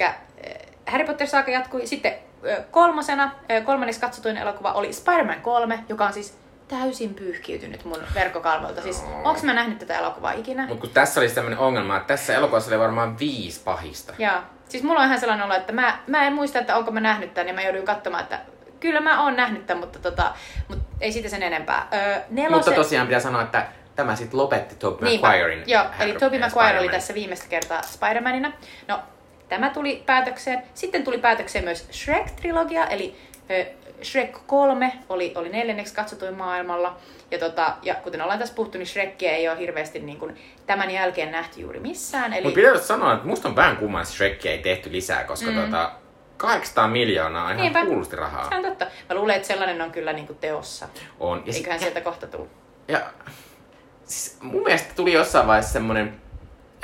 Harry Potter-saaga jatkui. Sitten äh, kolmosena, äh, kolmanneksi katsotuin elokuva oli Spider-Man 3, joka on siis täysin pyyhkiytynyt mun verkkokalvolta. Siis, onks mä nähnyt tätä elokuvaa ikinä? Mutta kun tässä oli tämmöinen ongelma, että tässä elokuvassa oli varmaan viisi pahista. Joo. Siis mulla on ihan sellainen olo, että mä, mä en muista, että onko mä nähnyt tämän, ja mä jouduin katsomaan, että kyllä mä oon nähnyt tämän, mutta, tota, mutta ei siitä sen enempää. Öö, nelose... Mutta tosiaan pitää sanoa, että tämä sitten lopetti Tobey Niinpä. Maguirein. Joo, eli Tobey Maguire oli tässä viimeistä kertaa Spider-Manina. No, tämä tuli päätökseen. Sitten tuli päätökseen myös Shrek-trilogia, eli ö, Shrek 3 oli, oli neljänneksi katsotuin maailmalla. Ja, tota, ja kuten ollaan tässä puhuttu, niin Shrekkiä ei ole hirveästi niin kuin, tämän jälkeen nähty juuri missään. Eli Mutta pitää sanoa, että musta on vähän kummaa, että Shrekkiä ei tehty lisää, koska mm. tota, 800 miljoonaa on ihan Niinpä. hullusti rahaa. se on totta. Mä luulen, että sellainen on kyllä niin kuin teossa. On. Ja, sit, Eiköhän sieltä kohta tule. ja siis mun mielestä tuli jossain vaiheessa semmonen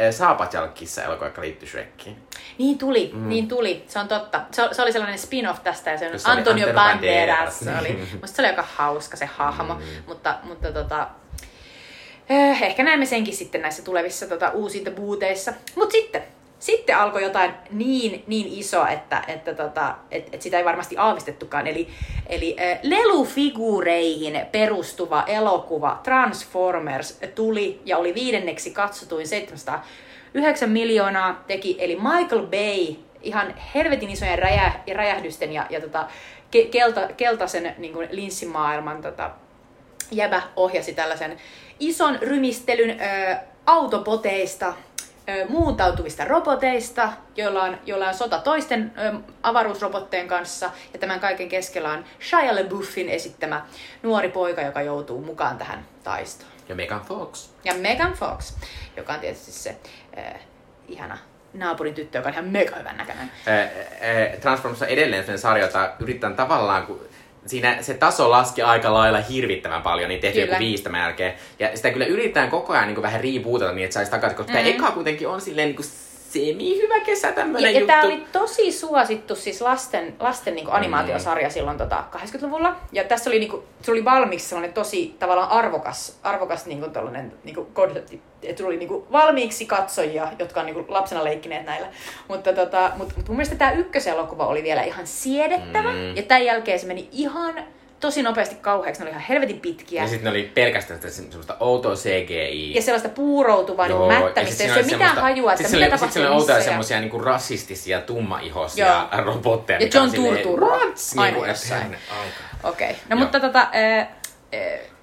äh, Saapatjalkissa elokuva, joka liittyi Shrekkiin. Niin tuli, mm. niin tuli. Se on totta. Se, se oli sellainen spin-off tästä ja se on Antonio. Banderas. Se oli, musta se oli aika hauska se hahmo, Mm. mutta, mutta tota, eh, ehkä näemme senkin sitten näissä tulevissa tota, uusinta buuteissa. Mutta sitten, sitten alkoi jotain niin, niin isoa, että, että tota, et, et sitä ei varmasti aavistettukaan. Eli, eli äh, lelufiguureihin perustuva elokuva Transformers tuli ja oli viidenneksi katsotuin 709 miljoonaa teki, eli Michael Bay ihan helvetin isojen räjä, räjähdysten ja, ja tota, ke, kelta, keltaisen niin kuin linssimaailman tota, jäbä ohjasi tällaisen ison rymistelyn ö, autopoteista, muuntautuvista roboteista, joilla on, joilla on sota toisten ö, avaruusrobotteen kanssa. Ja tämän kaiken keskellä on Shia LaBeoufin esittämä nuori poika, joka joutuu mukaan tähän taistoon. Ja Megan Fox. Ja Megan Fox, joka on tietysti se ö, ihana naapurin tyttö, joka on ihan mega hyvän näköinen. Äh, äh, Transformers on edelleen sellainen sarja, jota yritetään tavallaan, kun siinä se taso laski aika lailla hirvittävän paljon, niin tehtiin joku viisi tämän jälkeen. Ja sitä kyllä yritetään koko ajan niin vähän rebootata niin, että saisi takaisin, koska mm-hmm. Mhm. tämä eka kuitenkin on silleen niin kuin semi-hyvä kesä Ja, tämmönen ja juttu. tämä oli tosi suosittu siis lasten, lasten niin animaatiosarja mm. silloin tota, 80-luvulla. Ja tässä oli, niin kuin, se oli valmiiksi sellainen tosi tavallaan arvokas, arvokas niin kuin, tällainen, niin kuin konsepti. Että tuli niin kuin, valmiiksi katsojia, jotka on niin kuin, lapsena leikkineet näillä. Mutta tota, mut, mut mun mielestä tämä ykköselokuva oli vielä ihan siedettävä. Mm. Ja tämän jälkeen se meni ihan tosi nopeasti kauheaksi. Ne oli ihan helvetin pitkiä. Ja sitten ne oli pelkästään sitä se- semmoista outoa CGI. Ja sellaista puuroutuvaa niin mättämistä, jos ei mitään semmoista- hajua, että mitä tapahtuu Sit siinä oli outoja missä ja- semmosia niinku rasistisia tummaihoisia Joo. robotteja. Ja John Turturro. Aina Niinku, jossain. aika. Okei, no Joo. mutta tota, ää,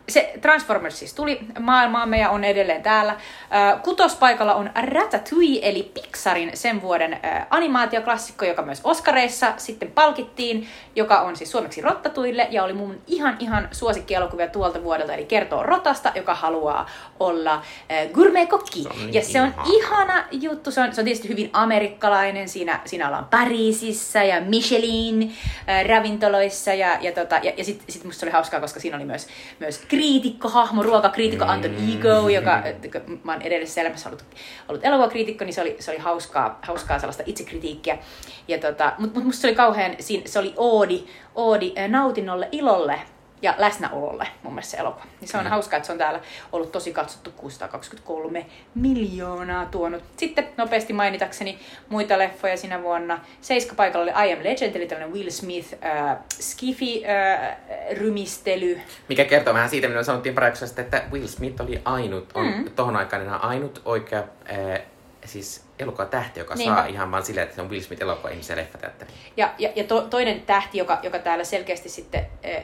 se Transformers siis tuli maailmaamme ja on edelleen täällä. Ää, Kutospaikalla on Ratatouille, eli Pixarin sen vuoden animaatioklassikko, joka myös Oscareissa sitten palkittiin, joka on siis suomeksi Rottatuille ja oli mun ihan ihan suosikkielokuvia tuolta vuodelta, eli kertoo Rotasta, joka haluaa olla gourmet-kokki. Se niin ja se on ihana. ihana juttu, se on, se on tietysti hyvin amerikkalainen, siinä, siinä ollaan Pariisissa ja Michelin äh, ravintoloissa ja, ja, tota, ja, ja sitten sit musta se oli hauskaa, koska siinä oli myös, myös kriitikkohahmo, ruokakriitikko Mm. Anton Ego, joka mä oon edellisessä elämässä ollut, ollut elokuvakriitikko, niin se oli, se oli hauskaa, hauskaa sellaista itsekritiikkiä. Ja tota, Mutta mut musta se oli kauhean, siinä, se oli oodi, oodi nautinnolle, ilolle ja läsnäololle mun mielestä se elokuva. Niin se on Kyllä. hauskaa, että se on täällä ollut tosi katsottu 623 miljoonaa tuonut. Sitten nopeasti mainitakseni muita leffoja sinä vuonna. Seiska paikalla oli I Am Legend, eli tällainen Will Smith äh, Skifi-rymistely. Mikä kertoo vähän siitä, mitä sanottiin paradoksessa, että Will Smith oli ainut, on Mm. mm. tohon aikaan ainut oikea ää, siis elokuvatähti, joka Niinpä. saa ihan vaan silleen, että se on Will Smith elokuva ihmisen leffateatteri. Ja, ja, ja to, toinen tähti, joka, joka täällä selkeästi sitten äh,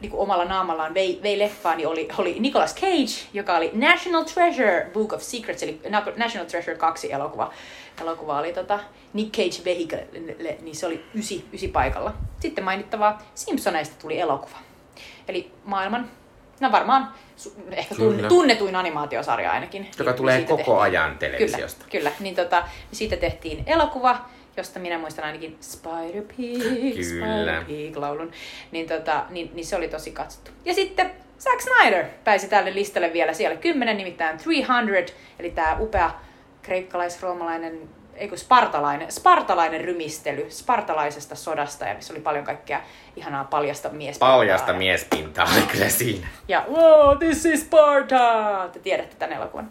niin kuin omalla naamallaan vei, vei leffaan, niin oli, oli Nicolas Cage, joka oli National Treasure Book of Secrets, eli Na- National Treasure 2 elokuva. Elokuva oli tota Nick Cage Vehicle, niin se oli ysi, ysi paikalla. Sitten mainittavaa Simpsoneista tuli elokuva. Eli maailman, no varmaan su- ehkä tunne, tunnetuin animaatiosarja ainakin. Joka Niin tulee koko tehtiin. ajan televisiosta. Kyllä, kyllä. Niin tota, siitä tehtiin elokuva, josta minä muistan ainakin Spider Pig, Kyllä. Spider Pig laulun. Niin, tota, niin, niin se oli tosi katsottu. Ja sitten Zack Snyder pääsi tälle listalle vielä siellä kymmenen, nimittäin 300, eli tämä upea kreikkalais-roomalainen ei kun spartalainen, spartalainen rymistely spartalaisesta sodasta ja missä oli paljon kaikkea ihanaa paljasta miespintaa. Paljasta ja- miespintaa oli kyllä siinä. ja wow, this is Sparta! Te tiedätte tämän elokuvan.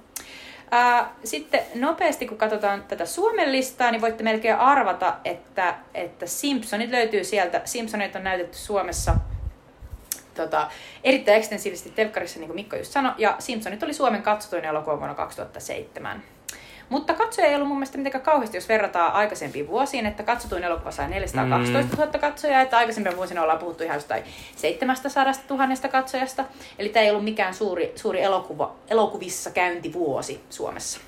Ää, sitten nopeasti, kun katsotaan tätä Suomen listaa, niin voitte melkein arvata, että, että Simpsonit löytyy sieltä. Simpsonit on näytetty Suomessa tota, erittäin ekstensiivisesti telkkarissa, niin kuin Mikko just sanoi, ja Simpsonit oli Suomen katsotuin elokuva vuonna 2007. Mutta katsoja ei ollut mun mielestä mitenkään kauheasti, jos verrataan aikaisempiin vuosiin, että katsotuin elokuva sai 412 000 katsojaa, että aikaisempina vuosina ollaan puhuttu ihan jostain 700 000 katsojasta. Eli tämä ei ollut mikään suuri, suuri elokuva, elokuvissa käyntivuosi Suomessa.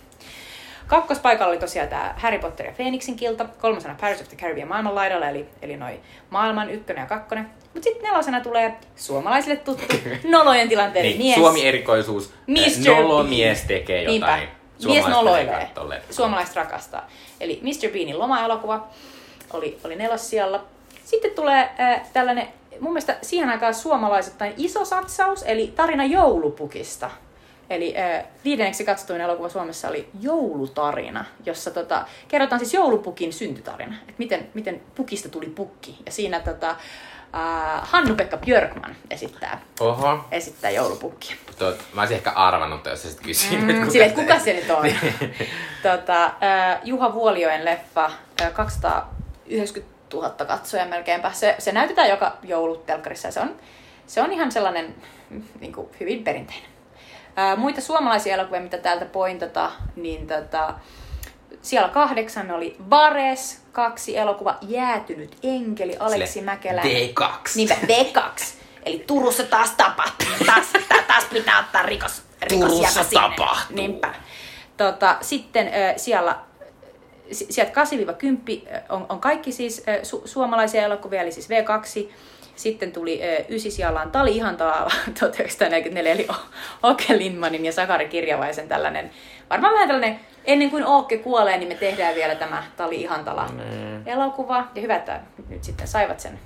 Kakkospaikalla oli tosiaan tämä Harry Potter ja Phoenixin kilta, kolmosena Pirates of the Caribbean maailmanlaidalla, eli, eli noi maailman ykkönen ja kakkonen. Mutta sitten nelosena tulee suomalaisille tuttu nolojen tilanteiden Niin, mies. Suomi-erikoisuus. Mr. Nolo Bean. mies tekee jotain. Niinpä. Mies noloilee. Suomalaiset rakastaa. Eli Mr. Beanin loma-elokuva oli, oli nelossijalla. Sitten tulee äh, tällainen, mun mielestä siihen aikaan suomalaisittain iso satsaus, eli tarina joulupukista. Eli äh, viidenneksi katsotuin elokuva Suomessa oli Joulutarina, jossa tota, kerrotaan siis joulupukin syntytarina. Että miten, miten pukista tuli pukki. Ja siinä tota, äh, Hannu-Pekka Björkman esittää, Oho. esittää joulupukkia. Tot, mä olisin ehkä arvannut, jos sä sit kysyt. Mm, Silleen, että kuka se- se nyt on? tota, äh, Juha Vuolioen leffa, äh, 290 000 katsoja melkeinpä. Se, se näytetään joka joulut telkkarissa ja se on, se on ihan sellainen mm, niin kuin, hyvin perinteinen. Ää, muita suomalaisia elokuvia, mitä täältä pointata, niin tota, siellä kahdeksan oli Vares, kaksi elokuva, Jäätynyt enkeli, Aleksi Sille Mäkelä. D2. Niinpä, D2. Eli Turussa taas tapahtuu. Taas, ta, taas pitää ottaa rikos, Turussa rikosjaka sinne. tapahtuu. Niinpä. Tota, sitten ö, siellä si- sieltä 8-10 on, on kaikki siis ö, su- suomalaisia elokuvia, eli siis V2. Sitten tuli ö, ysi sijalla on Tali Ihantala 1944, eli Oke Lindmanin ja Sakari Kirjavaisen tällainen, varmaan vähän tällainen, ennen kuin Ookke kuolee, niin me tehdään vielä tämä Tali Ihantala Mm. elokuva. Ja hyvä, että nyt sitten saivat sen,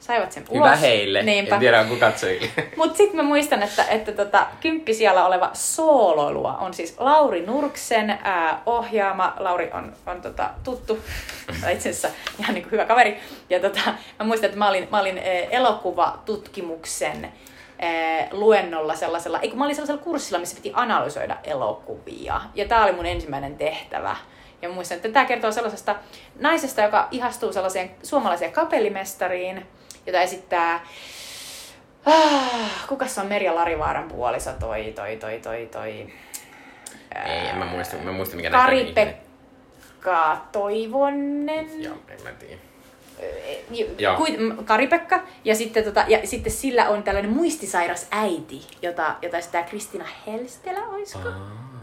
saivat sen Hyvä ulos. heille. Niinpä. En tiedä, onko katsojille. Mutta sitten mä muistan, että, että tota, kymppi siellä oleva sooloilua on siis Lauri Nurksen ää, ohjaama. Lauri on, on tota, tuttu, itse asiassa ihan niin kuin hyvä kaveri. Ja tota, mä muistan, että mä olin, mä olin elokuvatutkimuksen ää, luennolla sellaisella, ei kun mä olin sellaisella kurssilla, missä piti analysoida elokuvia. Ja tää oli mun ensimmäinen tehtävä. Ja muistan, että tämä kertoo sellaisesta naisesta, joka ihastuu sellaiseen suomalaiseen kapellimestariin, jota esittää Ah, kukas on Merja Larivaaran puoliso, toi, toi, toi, toi, toi. Ei, en mä muista, mä muista mikä ihminen. Kari-Pekka Toivonen. Joo, en mä tiedä. Joo. Kuit, Kari-Pekka. Ja sitten, tota, ja sitten sillä on tällainen muistisairas äiti, jota, jota sitä Kristina Helstelä, olisiko?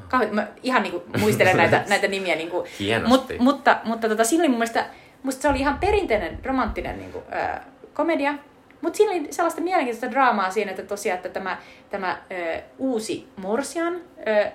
Kauhe, mä ihan niinku muistelen näitä, näitä nimiä. Niinku. Mut, mutta mutta tota, siinä oli mun mielestä, musta se oli ihan perinteinen romanttinen niinku, ää, komedia. Mutta siinä oli sellaista mielenkiintoista draamaa siinä, että tosiaan että tämä, tämä ö, uusi Morsian ö,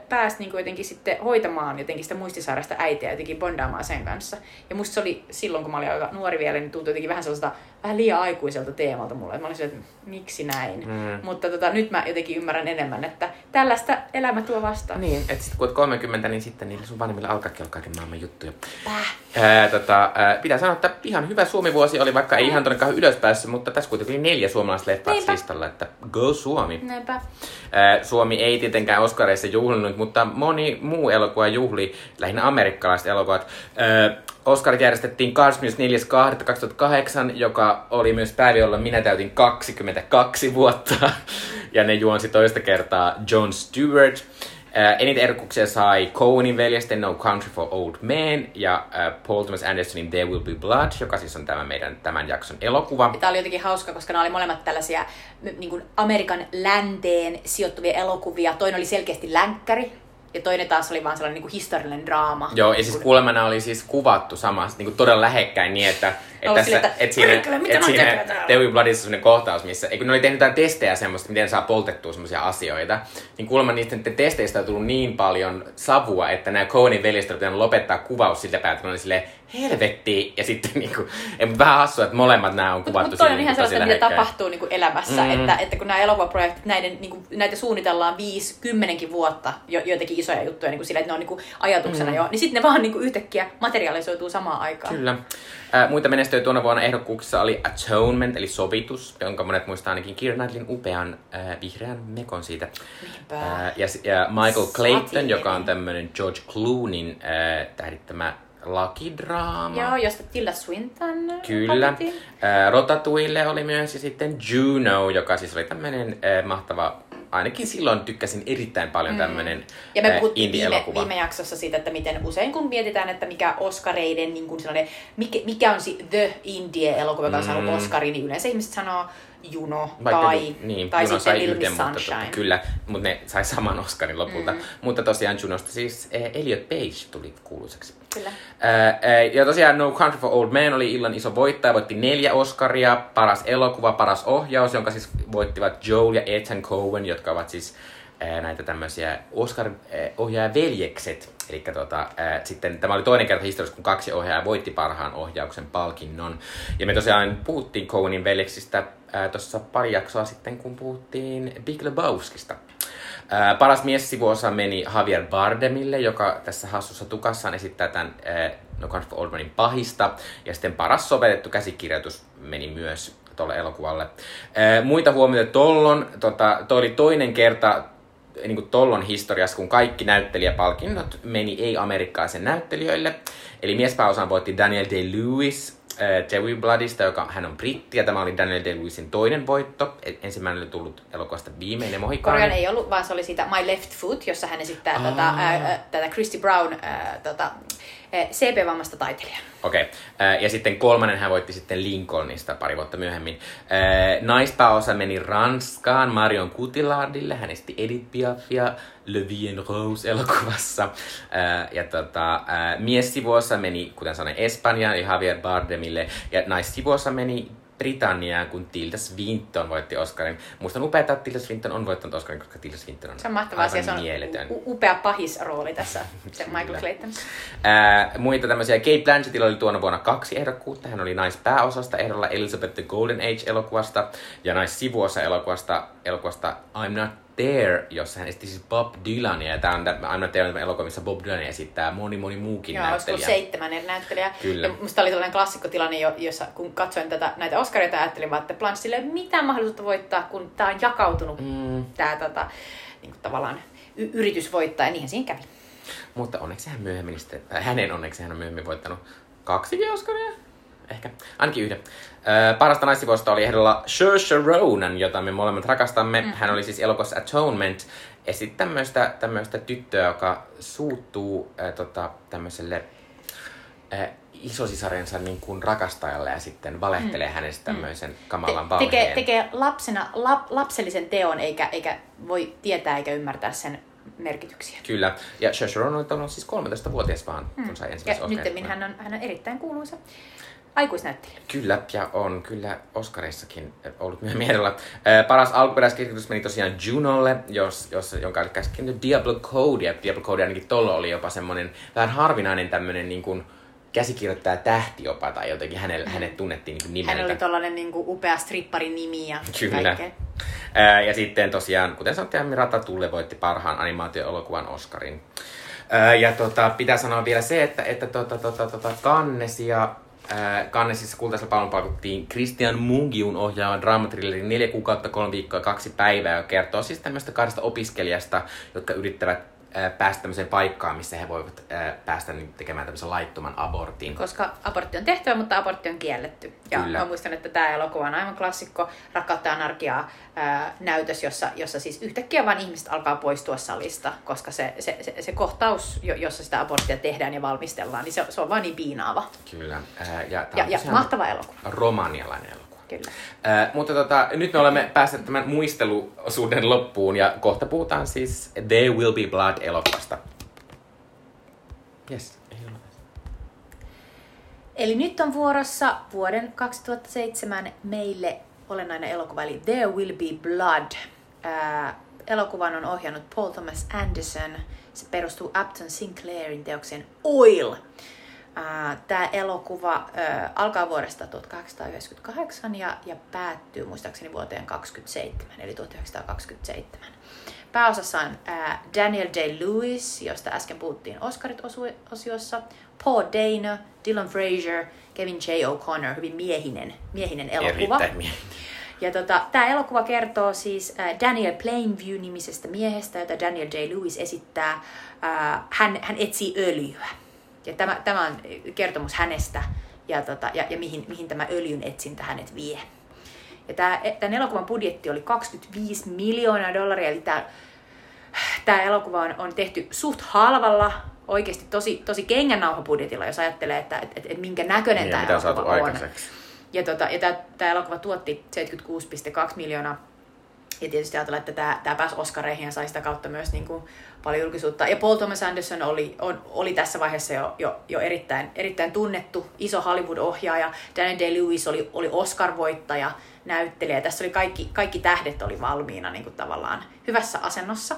pääsi niin jotenkin sitten hoitamaan jotenkin sitä muistisairasta äitiä jotenkin bondaamaan sen kanssa. Ja musta se oli silloin, kun mä olin aika nuori vielä, niin tuntui jotenkin vähän sellaista vähän liian aikuiselta teemalta mulle. Mä olin että miksi näin? Mm. Mutta tota, nyt mä jotenkin ymmärrän enemmän, että tällaista elämä tuo vastaan. Niin, että sit kun oot 30, niin sitten niillä sun vanhemmilla alkaakin olla kaiken maailman juttuja. Päh. Ää, tota, ää, pitää sanoa, että ihan hyvä Suomi-vuosi oli, vaikka ei ihan kauhean ylös päässyt, mutta tässä kuitenkin oli neljä suomalaista leffaa Niinpä. listalla, että go Suomi. Näinpä. Ää, Suomi ei tietenkään Oscareissa juhlinut, mutta moni muu elokuva juhli, lähinnä amerikkalaiset elokuvat. Ää, Oscarit järjestettiin 24.2.2008, joka oli myös päivä, jolla minä täytin 22 vuotta. Ja ne juonsi toista kertaa John Stewart. Ää, eniten ehdokkuuksia sai Coenin veljesten No Country for Old Men ja ää, Paul Thomas Andersonin There Will Be Blood, joka siis on tämä meidän tämän jakson elokuva. Tämä oli jotenkin hauska, koska nämä oli molemmat tällaisia niin kuin Amerikan länteen sijoittuvia elokuvia. Toinen oli selkeästi länkkäri ja toinen taas oli vaan sellainen niin kuin historiallinen draama. Joo, ja siis kuulemana oli siis kuvattu samassa, niin kuin todella lähekkäin niin, että, että, tässä, sille, että, että siinä, "Perkele, mitä että siinä tekee täällä?" Devil Bloodissa on sellainen kohtaus, missä, eikö ne oli tehnyt jotain testejä semmoista, miten saa poltettua semmoisia asioita, niin kuulemma niistä testeistä on tullut niin paljon savua, että nämä veljestä on lopettaa kuvaus siltä päältä, kun ne oli silleen, helvetti, ja sitten niinku, mutta vähän hassua, että molemmat nämä on Mutta kuvattu mut toi on ihan tosi sellaista, mitä lähekkäin. tapahtuu niin kuin elämässä, Mm. mm. että, että kun nämä elokuvaprojektit, näiden, niin kuin, näitä suunnitellaan 5-10 vuotta, jo, joitakin isoja juttuja niin kuin sillä, että ne on niin kuin ajatuksena mm. jo, niin sitten ne vaan niin kuin yhtäkkiä materialisoituu samaan aikaan. Kyllä. Ää, muita Näyttö tuona vuonna ehdokkuuksissa oli Atonement, eli sovitus, jonka monet muistaa ainakin Keira Knightlin upean äh, vihreän mekon siitä. Äh, ja, ja Michael Clayton, joka on tämmöinen George Clooneyn äh, tähdittämä lakidraama. Joo, josta Tilda Swinton Kyllä. Äh, Rotatuille oli myös ja sitten Juno, joka siis oli tämmöinen äh, mahtava, ainakin silloin tykkäsin erittäin paljon tämmöinen Mm. Ja me äh, puhuttiin viime, viime jaksossa siitä, että miten usein kun mietitään, että mikä Oscareiden, niin kuin sellainen, mikä, mikä on si The Indie-elokuva, joka on saanut Mm. Oscarin, niin yleensä ihmiset sanoo Juno Vaikka tai, niin, tai Juno sitten sai yhden, Miss mutta Sunshine. tota, kyllä, mutta ne sai saman Oscarin lopulta. Mm. Mutta tosiaan Junosta siis eh, Elliot Page tuli kuuluiseksi. Kyllä. Ää, ää, ja tosiaan No Country for Old Men oli illan iso voittaja, voitti neljä Oscaria, paras elokuva, paras ohjaus, jonka siis voittivat Joel ja Ethan Cohen, jotka ovat siis näitä tämmöisiä Oscar-ohjaajaveljekset. Eli tota, ää, sitten tämä oli toinen kerta historiassa, kun kaksi ohjaajaa voitti parhaan ohjauksen palkinnon. Ja me tosiaan puhuttiin Cohenin veljeksistä tuossa pari jaksoa sitten, kun puhuttiin Big Lebowskista. Ää, paras mies sivuosa meni Javier Bardemille, joka tässä hassussa tukassaan esittää tämän ää, No Country for Old Menin pahista. Ja sitten paras sovellettu käsikirjoitus meni myös tuolle elokuvalle. Ää, muita huomioita Tollon, tota, toi oli toinen kerta niin kuin Tollon historiassa, kun kaikki näyttelijäpalkinnot meni ei-amerikkalaisen näyttelijöille. Eli miespääosan voitti Daniel Day-Lewis äh, Dewey Bloodista, joka hän on britti, ja tämä oli Daniel Day-Lewisin toinen voitto. E- Ensimmäinen oli tullut elokuvasta viimeinen mohikaani. Korjaan ei ollut, vaan se oli siitä My Left Foot, jossa hän esittää Aa. tota, ää, ää, tätä Christy Brown ää, tota, CP-vammasta taiteilijaa. Okei. Okay. Ja sitten kolmannen hän voitti sitten Lincolnista pari vuotta myöhemmin. Äh, Naispääosa meni Ranskaan Marion Cotillardille. Hän esti Edith Piafia Le Vie en Rose elokuvassa. Äh, ja tota, miessivuossa meni, kuten sanoin, Espanjaan, eli Javier Bardemille. Ja naissivuossa meni Britanniaan, kun Tilda Swinton voitti Oscarin. Musta on upeaa, että Tilda Swinton on voittanut Oscarin, koska Tilda Swinton on Se on mahtava aivan asia, se on mieletön. u- upea pahisrooli tässä, se Michael. Clayton. Ää, muita tämmöisiä. Kate Blanchettilla oli tuona vuonna kaksi ehdokkuutta. Hän oli naispääosasta ehdolla Elizabeth the Golden Age-elokuvasta ja naissivuosa elokuvasta, elokuvasta I'm Not There, jossa hän esitti siis Bob Dylania. Ja tämä on I'm Not There elokuva, missä Bob Dylan esittää moni moni muukin Joo, näyttelijä. seitsemän eri näyttelijää. Kyllä. Ja musta oli tällainen klassikkotilanne, jo- jossa kun katsoin tätä, näitä Oscareita, ajattelin vaan, että Blanchille ei mitään mahdollisuutta voittaa, kun tämä on jakautunut, Mm, tämä tota, niin kuin tavallaan y- yritys voittaa, ja niinhän siinä kävi. mutta onneksi hän myöhemmin sitten, äh, hänen onneksi hän on myöhemmin voittanut kaksi Oscaria. Ehkä, ainakin yhden. Äh, parasta naissivuosta oli ehdolla Saoirse Ronan, jota me molemmat rakastamme. Mm. Hän oli siis elokuvassa Atonement. Esit tämmöistä, tämmöistä tyttöä, joka suuttuu äh, tota, tämmöiselle äh, isosisarensa niin kuin rakastajalle ja sitten valehtelee mm. hänestä tämmöisen kamalan valheen. tekee, tekee lapsena lap, lapsellisen teon, eikä, eikä voi tietää eikä ymmärtää sen merkityksiä. Kyllä. Ja Saoirse Ronan on siis 13-vuotias vaan, kun sai Ja ensimmäisen Oscarin. nyt hän on, hän on erittäin kuuluisa aikuisnäyttelijä. Kyllä, ja on kyllä Oscareissakin ollut myöhemmin ehdolla. Ää, Paras alkuperäiskirjoitus meni tosiaan Junolle, jos, jos, jonka oli käsikirjoittanut Diablo Cody. Ja Diablo Cody ainakin tuolla oli jopa semmoinen vähän harvinainen tämmöinen niin kuin käsikirjoittaja tähti jopa, tai jotenkin hänelle, hänet tunnettiin niin nimeltä. Hän oli tollanen niinku upea stripparin nimi ja Kyllä. Ää, ja sitten tosiaan, kuten sanottiin, Mirata Tulle voitti parhaan animaatio-elokuvan Oscarin. Ää, ja tota, pitää sanoa vielä se, että, että tota, tota, tota, Cannesia, ää, Cannesissa kultaisella palvelun palkittiin Christian Mungiun ohjaavan draamathrillerin neljä kuukautta, kolme viikkoa, kaksi päivää, joka kertoo siis tämmöistä kahdesta opiskelijasta, jotka yrittävät päästä tämmöiseen paikkaan, missä he voivat ää, päästä tekemään tämmöisen laittoman abortin. Koska abortti on tehtävä, mutta abortti on kielletty. Ja Kyllä. mä muistan, että tämä elokuva on aivan klassikko, Rakkautta ja anarkiaa näytös, jossa, jossa siis yhtäkkiä vain ihmiset alkaa poistua salista, koska se, se, se, se kohtaus, jo- jossa sitä aborttia tehdään ja valmistellaan, niin se, se on vaan niin piinaava. Kyllä. Ja, Ja, ja mahtava elokuva, romanialainen elokuva. Kyllä. Äh, mutta tota, nyt me olemme päässeet tämän muisteluosuuden loppuun ja kohta puhutaan siis There Will Be Blood elokuvasta. Yes. Eli nyt on vuorossa vuoden 2007 meille olennainen elokuva, eli There Will Be Blood. Ää, elokuvan on ohjannut Paul Thomas Anderson. Se perustuu Upton Sinclairin teoksen Oil. Tämä elokuva ää, alkaa vuodesta 1898 ja, ja päättyy muistaakseni vuoteen 27, eli 1927. pääosassa on ää, Daniel Day-Lewis, josta äsken puhuttiin Oscarit-osiossa, Paul Dano, Dylan Frazier, Kevin J. O'Connor, hyvin miehinen, miehinen elokuva. Ja tota, tämä elokuva kertoo siis äh, Daniel Plainview-nimisestä miehestä, jota Daniel Day-Lewis esittää. Äh, hän, hän etsii öljyä. Ja tämä, tämä on kertomus hänestä ja, tota, ja, ja mihin, mihin tämä öljyn etsintä hänet vie. Ja tämä, tämän elokuvan budjetti oli 25 miljoonaa dollaria, eli tämä, tämä elokuva on, on tehty suht halvalla, oikeasti tosi, tosi kengännauhabudjetilla, jos ajattelee, että et, et, et minkä näköinen Niin, tämä elokuva on. aikaiseksi. Ja, tota, ja tämä, tämä elokuva tuotti 76,2 miljoonaa. Ja tietysti ajatellaan, että tämä, tämä pääsi Oscareihin ja sai sitä kautta myös niin kuin paljon julkisuutta. Ja Paul Thomas Anderson oli, on, oli tässä vaiheessa jo, jo, jo erittäin, erittäin tunnettu, iso Hollywood-ohjaaja. Daniel Day-Lewis oli, oli Oscar-voittaja, näyttelijä. Tässä oli kaikki, kaikki tähdet oli valmiina niin kuin tavallaan hyvässä asennossa.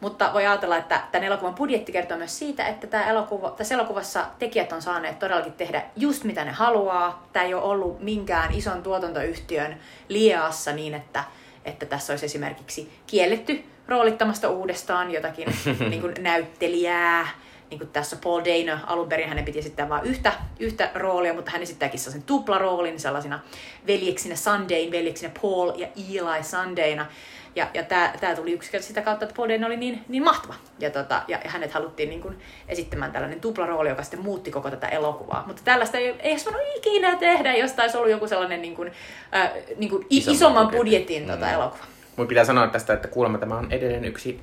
Mutta voi ajatella, että tämän elokuvan budjetti kertoo myös siitä, että tämä elokuva, tässä elokuvassa tekijät on saaneet todellakin tehdä just mitä ne haluaa. Tämä ei ole ollut minkään ison tuotantoyhtiön lieassa niin, että, että tässä olisi esimerkiksi kielletty roolittamasta uudestaan jotakin niin kuin näyttelijää. Niin kuin tässä Paul Dano, alun perin hänen piti esittää vain yhtä, yhtä roolia, mutta hän esittääkin sellaisen tuplaroolin sellaisina veljeksinä Sundayn, veljeksinä Paul ja Eli Sundayna. Ja, ja tämä tuli yksinkertaisesti sitä kautta, että Paul Dano oli niin, niin mahtava. Ja, tota, ja, hänet haluttiin niin kuin esittämään tällainen tuplarooli, joka sitten muutti koko tätä elokuvaa. Mutta tällaista ei, ei olisi voinut ikinä tehdä, jos taisi ollut joku sellainen niin kuin, äh, niin kuin Isomman isomman, budjetin. budjetin tota, Mm. elokuva. Mun pitää sanoa tästä, että kuulemma tämä on edelleen yksi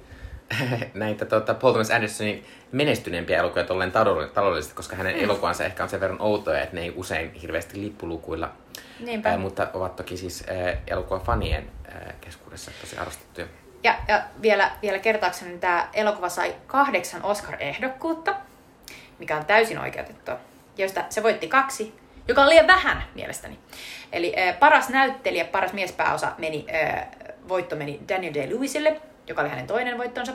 näitä tota, Paul Thomas Andersonin menestyneempiä elokuvia tolleen taloudellisesti, koska hänen mm. elokuvansa ehkä on sen verran outoja, että ne ei usein hirveästi lippulukuilla, Niinpä. ää, mutta ovat toki siis ää, elokuvan fanien ää, keskuudessa tosi arvostettuja. Ja, ja vielä, vielä kertaakseni niin tämä elokuva sai kahdeksan Oscar-ehdokkuutta, mikä on täysin oikeutettua, joista se voitti kaksi, joka on liian vähän mielestäni. Eli äh, paras näyttelijä, paras miespääosa meni, äh, voitto meni Daniel Day-Lewisille, joka oli hänen toinen voittonsa.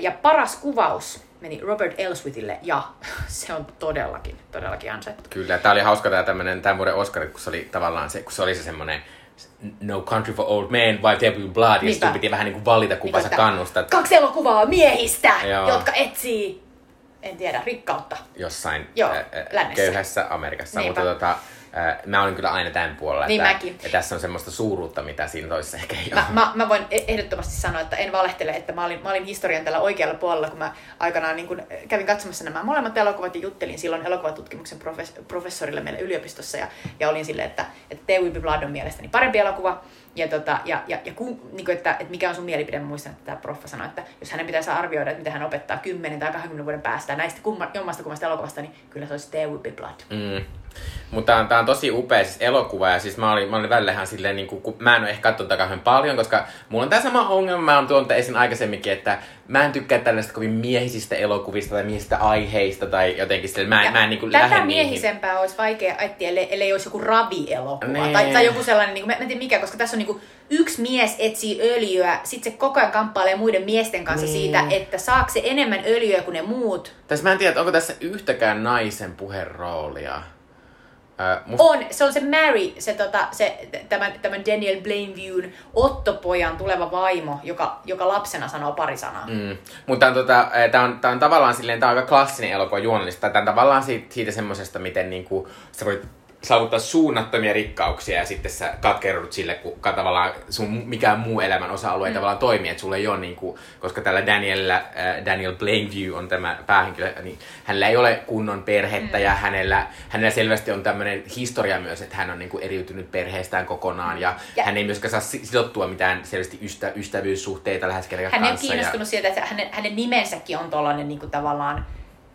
Ja paras kuvaus meni Robert Elswithille, ja se on todellakin, todellakin ansaittu. Kyllä, tää oli hauska tää tämmönen tämän vuoden Oscarit, kun se oli tavallaan se, kun se oli se semmonen No Country for Old Men vai Table of Blood, ja sitten piti vähän niinku valita, kuka sä että kannustat Kaksi elokuvaa miehistä, Joo. jotka etsii, en tiedä, rikkautta. jossain Joo, ää, lännessä. köyhässä Amerikassa. Niinpä. Mutta tota, mä olin kyllä aina tämän puolella. Niin että, mäkin. Ja tässä on semmoista suuruutta, mitä siinä toisessa ehkä ei Mä, ole. mä, mä voin e- ehdottomasti sanoa, että en valehtele, että mä olin, mä olin historian tällä oikealla puolella, kun mä aikanaan niin kun kävin katsomassa nämä molemmat elokuvat ja juttelin silloin elokuvatutkimuksen profes, professorille meillä yliopistossa ja, ja olin silleen, että, että There Will Be Blood on mielestäni parempi elokuva ja, tota, ja, ja, ja ku, niin kuin, että, että mikä on sun mielipide, mä muistan, että tämä proffa sanoi, että jos hänen pitäisi arvioida, että mitä hän opettaa 10 tai 20 vuoden päästä näistä kumma, jommasta kummasta elokuvasta, niin kyllä se olisi There Will Be Blood. Mm. Mutta tää on, tää on tosi upea siis elokuva ja siis mä olin, mä olin välillä ihan silleen, niin kun, mä en ole ehkä katsonut kauhean paljon, koska mulla on tää sama ongelma, mä oon tuonut esiin aikaisemminkin, että mä en tykkää tällaista kovin miehisistä elokuvista tai miehisistä aiheista tai jotenkin silleen, mä, en- mä en niin Tätä lähde niihin. miehisempää olisi vaikea etsiä, ellei, ellei olisi joku ravielokuva. Nee. Tai, tai joku sellainen, niin kuin, mä en tiedä mikä, koska tässä on niin kuin, yksi mies etsii öljyä, sit se koko ajan kamppailee muiden miesten kanssa Niin. siitä, että saako se enemmän öljyä kuin ne muut. Tässä mä en tiedä, onko tässä yhtäkään naisen puheroolia. Musta On, se on se Mary, se, tota, se tämän, tämän Daniel Blainviewn Ottopojan tuleva vaimo, joka, joka lapsena sanoo pari sanaa. Mm. Mutta tämä on, tota, tää on, tää on tavallaan silleen, tää on aika klassinen elokuva juonellista. Tämä on tavallaan siitä, siitä semmoisesta, miten niinku, sä voit saavuttaa suunnattomia rikkauksia ja sitten sä katkeroudut sille, kun tavallaan sun mikään muu elämän osa-alue ei tavallaan toimii, että sulla ei ole niinku, koska tällä Daniel, äh, Daniel Plainview on tämä päähenkilö, niin hänellä ei ole kunnon perhettä ja hänellä, hänellä selvästi on tämmöinen historia myös, että hän on niinku eriytynyt perheestään kokonaan ja, Ja- hän ei myöskään saa si- sidottua mitään selvästi ystä, ystävyyssuhteita lähes kenenkään Hän ole kanssa. ja- kiinnostunut siitä, että hänen, hänen nimensäkin on tuollainen niin tavallaan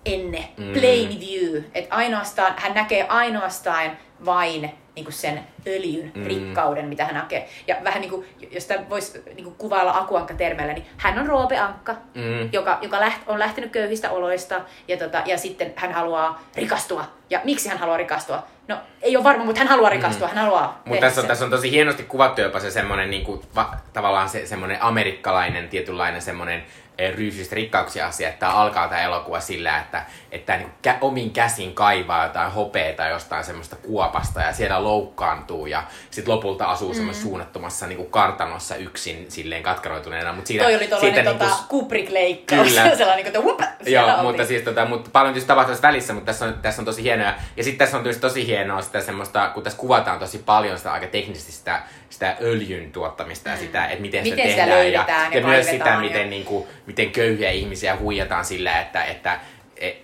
enne, Mm. mm. plain view. Että ainoastaan, hän näkee ainoastaan vain niin kuin sen öljyn Mm. mm. rikkauden, mitä hän näkee. Ja vähän niin kuin, jos sitä voisi niin kuin kuvailla akuankka-termeillä, niin hän on Roope Ankka, Mm. joka, joka läht, on lähtenyt köyhistä oloista ja, tota, ja sitten hän haluaa rikastua. Ja miksi hän haluaa rikastua? No, ei ole varma, mutta hän haluaa rikastua, hän haluaa Mutta tässä on, tässä on tosi hienosti kuvattu jopa se semmoinen niinku, va, tavallaan se semmoinen amerikkalainen tietynlainen semmoinen ryysyistä rikkauksia asia, että tää alkaa tämä elokuva sillä, että, että niinku kä, omin käsin kaivaa jotain hopeeta jostain semmoista kuopasta ja siellä loukkaan tapahtuu ja sitten lopulta asuu mm. semmoisessa suunnattomassa niin kuin kartanossa yksin silleen katkeroituneena. Mut siinä, Toi oli tuollainen tota, niin Kubrick-leikkaus. Kyllä. Sellainen niin kuin, whoop, Joo, mutta siis tota, mutta paljon tietysti tapahtuu tässä välissä, mutta tässä on, tässä on tosi hienoa. Ja sitten tässä on tietysti tosi hienoa sitä semmoista, kun tässä kuvataan tosi paljon sitä aika teknisesti sitä, sitä öljyn tuottamista mm. ja sitä, että miten, miten sitä tehdään. ja, ja, ja myös sitä, ja... miten, niin kuin, miten köyhiä ihmisiä huijataan sillä, että, että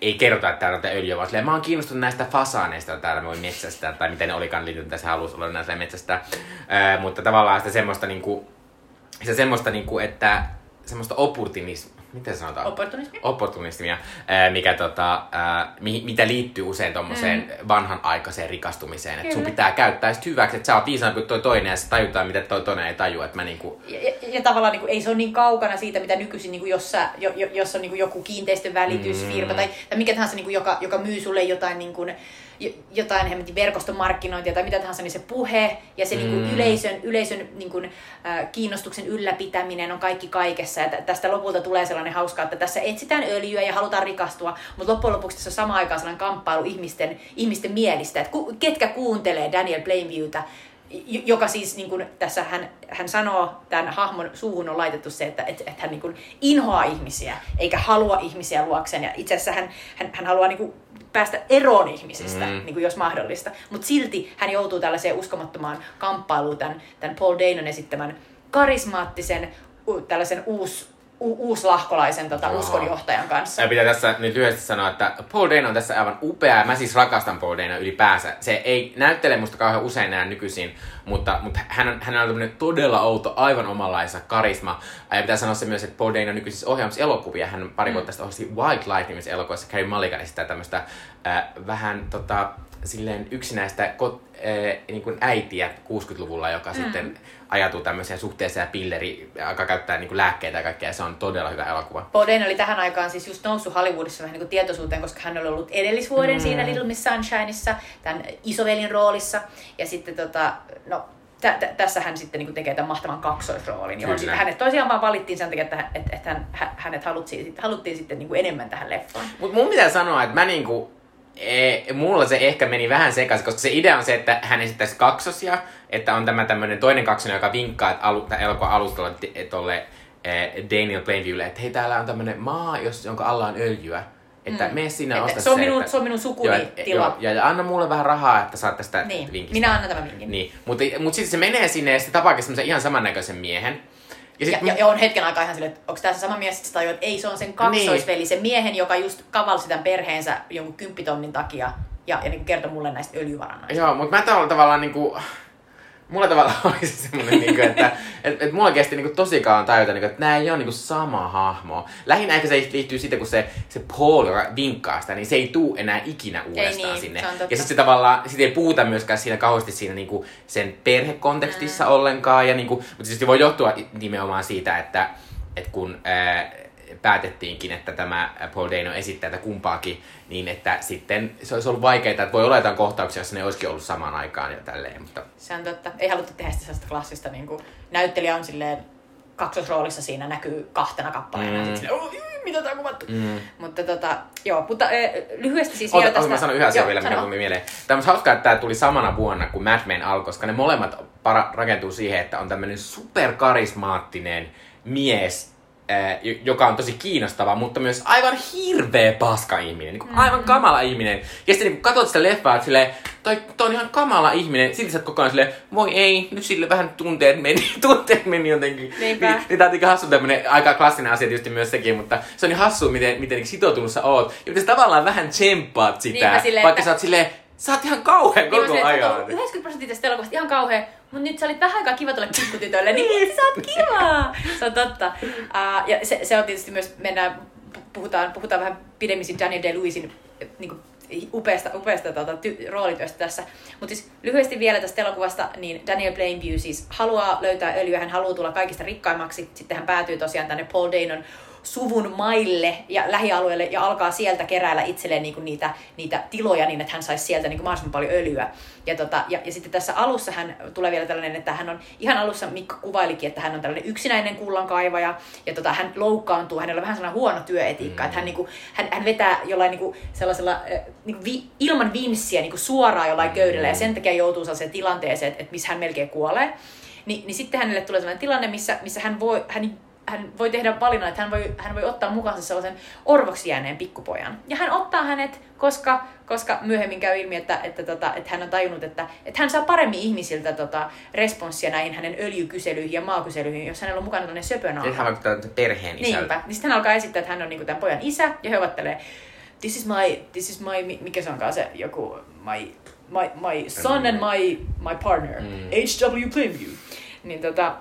ei kerrota, että täällä on öljyä, vaan silleen, mä oon kiinnostunut näistä fasaaneista, joita täällä voi metsästää, tai miten ne olikaan liittynyt tässä halusi olla näistä metsästä. Ää, mutta tavallaan sitä semmoista, niinku, sitä semmoista niinku, että semmoista opportunismia, miten sanotaan? Opportunismia. Opportunismia, mikä tota, mi, mitä liittyy usein tommoseen mm. vanhanaikaiseen rikastumiseen. Että sun pitää käyttää sit hyväksi, että sä oot viisaampi kuin toi toinen ja sä tajutaan, mitä toi toinen ei tajua. Että mä niinku... ja, ja, ja, tavallaan niinku, ei se ole niin kaukana siitä, mitä nykyisin, niinku, jos, sä, jo, jos on niinku, joku kiinteistövälitysfirma mm. tai, tai mikä tahansa, niinku, joka, joka myy sulle jotain niinku, jotain hemmetin verkostomarkkinointia tai mitä tahansa, niin se puhe ja se niin kuin mm. yleisön, yleisön niin kuin, äh, kiinnostuksen ylläpitäminen on kaikki kaikessa. Ja tästä lopulta tulee sellainen hauska, että tässä etsitään öljyä ja halutaan rikastua, mutta loppujen lopuksi tässä on samaan aikaan sellainen kamppailu ihmisten, ihmisten mielistä, että ku, ketkä kuuntelee Daniel Plainviewtä, joka siis niin kuin, tässä hän, hän sanoo, tämän hahmon suuhun on laitettu se, että, että, että hän niin kuin, inhoaa ihmisiä, eikä halua ihmisiä luokseen. Ja itse asiassa hän, hän, hän haluaa niin kuin, päästä eroon ihmisistä, mm. niin kuin jos mahdollista. Mutta silti hän joutuu tällaiseen uskomattomaan kamppailuun tämän, tämän Paul Danon esittämän karismaattisen, tällaisen uus, u- uuslahkolaisen tota, uskonjohtajan kanssa. Ja pitää tässä nyt lyhyesti sanoa, että Paul Dano on tässä aivan upea. Mä siis rakastan Paul Dano ylipäänsä. Se ei näyttele musta kauhean usein enää nykyisin, mutta, mutta hän, on, hän on tämmöinen todella outo, aivan omanlaisa karisma. Ja pitää sanoa se myös, että Paul Dano nykyisissä ohjaamassa elokuvia. Hän pari vuotta mm. sitten ohjasi White Light nimisessä elokuvassa. Carey Mulligan esittää tämmöistä äh, vähän tota, silleen yksinäistä kot, äh, niin kuin äitiä 60-luvulla, joka mm. sitten ajatuu tämmöiseen suhteeseen ja pilleri, alkaa käyttää niin kuin lääkkeitä ja kaikkea, ja se on todella hyvä elokuva. Boden oli tähän aikaan siis just noussut Hollywoodissa vähän niin kuin tietoisuuteen, koska hän oli ollut edellisvuoden mm. siinä Little Miss Sunshineissa, tämän isovelin roolissa, ja sitten tota, no, tä, tä, tässä hän sitten niin tekee tämän mahtavan kaksoisroolin, johon sitten hänet tosiaan vaan valittiin sen takia, että, että, että hän, hänet haluttiin, haluttiin sitten niin kuin enemmän tähän leffaan. Mutta mun pitää sanoa, että mä niin kuin e, mulla se ehkä meni vähän sekaisin, koska se idea on se, että hän esittäisi kaksosia, että on tämä tämmöinen toinen kaksonen, joka vinkkaa että alu, elokuvan alustalla tolle e, Daniel Plainviewlle, että hei täällä on tämmöinen maa, jos, jonka alla on öljyä. Että mm. mene sinne osta se. On minun, että, se on minun sukuni joo, ja, ja, anna mulle vähän rahaa, että saat tästä niin. vinkistä. Minä annan tämän vinkin. Niin. Mutta, mutta sitten se menee sinne ja sitten tapaakin semmoisen ihan samannäköisen miehen. Ja, sit, ja, ja, on hetken aikaa ihan silleen, että onko tässä sama mies, että tajuu, että ei se on sen kaksoisveli, niin. se miehen, joka just kavalsi tämän perheensä jonkun kymppitonnin takia ja, ja niin kertoi mulle näistä öljyvarannoista. Joo, mutta mä tavallaan niin kuin, mulla tavallaan oli se semmoinen, niin kuin, että et, et mulla kesti niin kuin, tosi kauan tajuta, niin kuin, että nämä ei ole niin kuin, sama hahmo. Lähinnä ehkä se liittyy siitä, kun se, se Paul, vinkkaa sitä, niin se ei tuu enää ikinä uudestaan ei niin, sinne. Ja sitten se tavallaan, sit ei puhuta myöskään siinä kauheasti siinä niin kuin, sen perhekontekstissa mm. ollenkaan. Ja, niin kuin, mutta siis se voi johtua nimenomaan siitä, että, että kun ää, päätettiinkin, että tämä Paul Dano esittää tätä kumpaakin, niin että sitten se olisi ollut vaikeaa, että voi olla jotain kohtauksia, joissa ne olisikin ollut samaan aikaan ja tälleen. Mutta... Se on totta. Ei haluttu tehdä sitä sellaista klassista, niin kuin näyttelijä on silleen kaksosroolissa siinä näkyy kahtena kappaleena. Mm. Silleen, oh, mitä tämä on kuvattu. Mm. Mutta tota, joo, mutta äh, lyhyesti siis Ota, vielä tästä... Mä sanon yhden asian vielä, mikä tuli mieleen. Tämä on hauskaa, että tämä tuli samana vuonna kuin Mad Men alkoi, koska ne molemmat para- rakentuu siihen, että on tämmöinen superkarismaattinen mies, joka on tosi kiinnostava, mutta myös aivan hirveä paska ihminen. Niin kuin aivan kamala ihminen. Ja sitten niin katsot sitä leffaa, että silleen, toi, toi on ihan kamala ihminen. Silti sä oot koko ajan silleen, voi ei, nyt sille vähän tunteet meni, tunteet meni jotenkin. Niinpä. Niin, niin tää on hassu tämmönen, aika klassinen asia tietysti myös sekin, mutta se on niin hassu, miten, miten sitoutunut sä oot. Ja miten sä tavallaan vähän tsemppaat sitä, Niinpä, silleen, vaikka että... sä oot silleen, sä oot ihan kauhean niin koko ajan. 90 prosenttia tästä elokuvasta ihan kauhean, mutta nyt sä olit vähän aikaa kiva tuolle pikkutytölle, niin sä oot kiva! Se on totta. Uh, ja se, se on tietysti myös, mennään, puhutaan, puhutaan vähän pidemmin Daniel Day-Lewisin niin kuin, upeasta, upeasta tuota, ty- roolityöstä tässä. Mutta siis lyhyesti vielä tästä elokuvasta, niin Daniel Plainview siis haluaa löytää öljyä, hän haluaa tulla kaikista rikkaimmaksi. Sitten hän päätyy tosiaan tänne Paul Danon suvun maille ja lähialueelle ja alkaa sieltä keräillä itselleen niinku niitä, niitä tiloja niin, että hän saisi sieltä niinku mahdollisimman paljon öljyä. Ja, tota, ja, ja sitten tässä alussa hän tulee vielä tällainen, että hän on, ihan alussa Mikko kuvailikin, että hän on tällainen yksinäinen kullankaivaja ja tota, hän loukkaantuu, hänellä on vähän sellainen huono työetiikka, mm. että hän, niinku, hän, hän vetää jollain niinku, sellaisella niinku vi, ilman vinssiä niinku suoraan jollain köydellä ja sen takia joutuu sellaiseen tilanteeseen, että, että missä hän melkein kuolee. Ni, niin sitten hänelle tulee sellainen tilanne, missä, missä hän voi, hän hän voi tehdä valinnan, että hän voi, hän voi ottaa mukaansa sellaisen orvoksi jääneen pikkupojan. Ja hän ottaa hänet, koska, koska myöhemmin käy ilmi, että, että, tota, että hän on tajunnut, että, että hän saa paremmin ihmisiltä tota, responssia näihin hänen öljykyselyihin ja maakyselyihin, jos hänellä on mukana tällainen söpönaama. Että hän on perheen isä. Niinpä. Niin sitten hän alkaa esittää, että hän on niinku tämän pojan isä, ja he ovattelee, this is my, this is my, mikä se onkaan se joku, my, my, my son and my, my partner, mm. H.W. Plainview. Niin tota,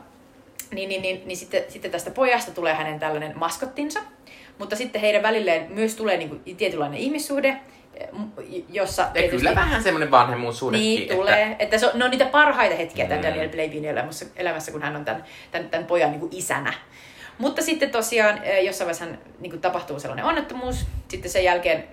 niin, niin, niin, niin sitten, sitten tästä pojasta tulee hänen tällainen maskottinsa, mutta sitten heidän välilleen myös tulee niin kuin tietynlainen ihmissuhde, jossa... Ja tietysti, kyllä vähän semmoinen vanhemmuussuhde. Niin, että... tulee. Että se on, ne on niitä parhaita hetkiä mm. tämän Daniel Blavin elämässä, elämässä, kun hän on tämän, tämän, tämän pojan niin kuin isänä. Mutta sitten tosiaan jossain vaiheessa hän, niin kuin tapahtuu sellainen onnettomuus. Sitten sen jälkeen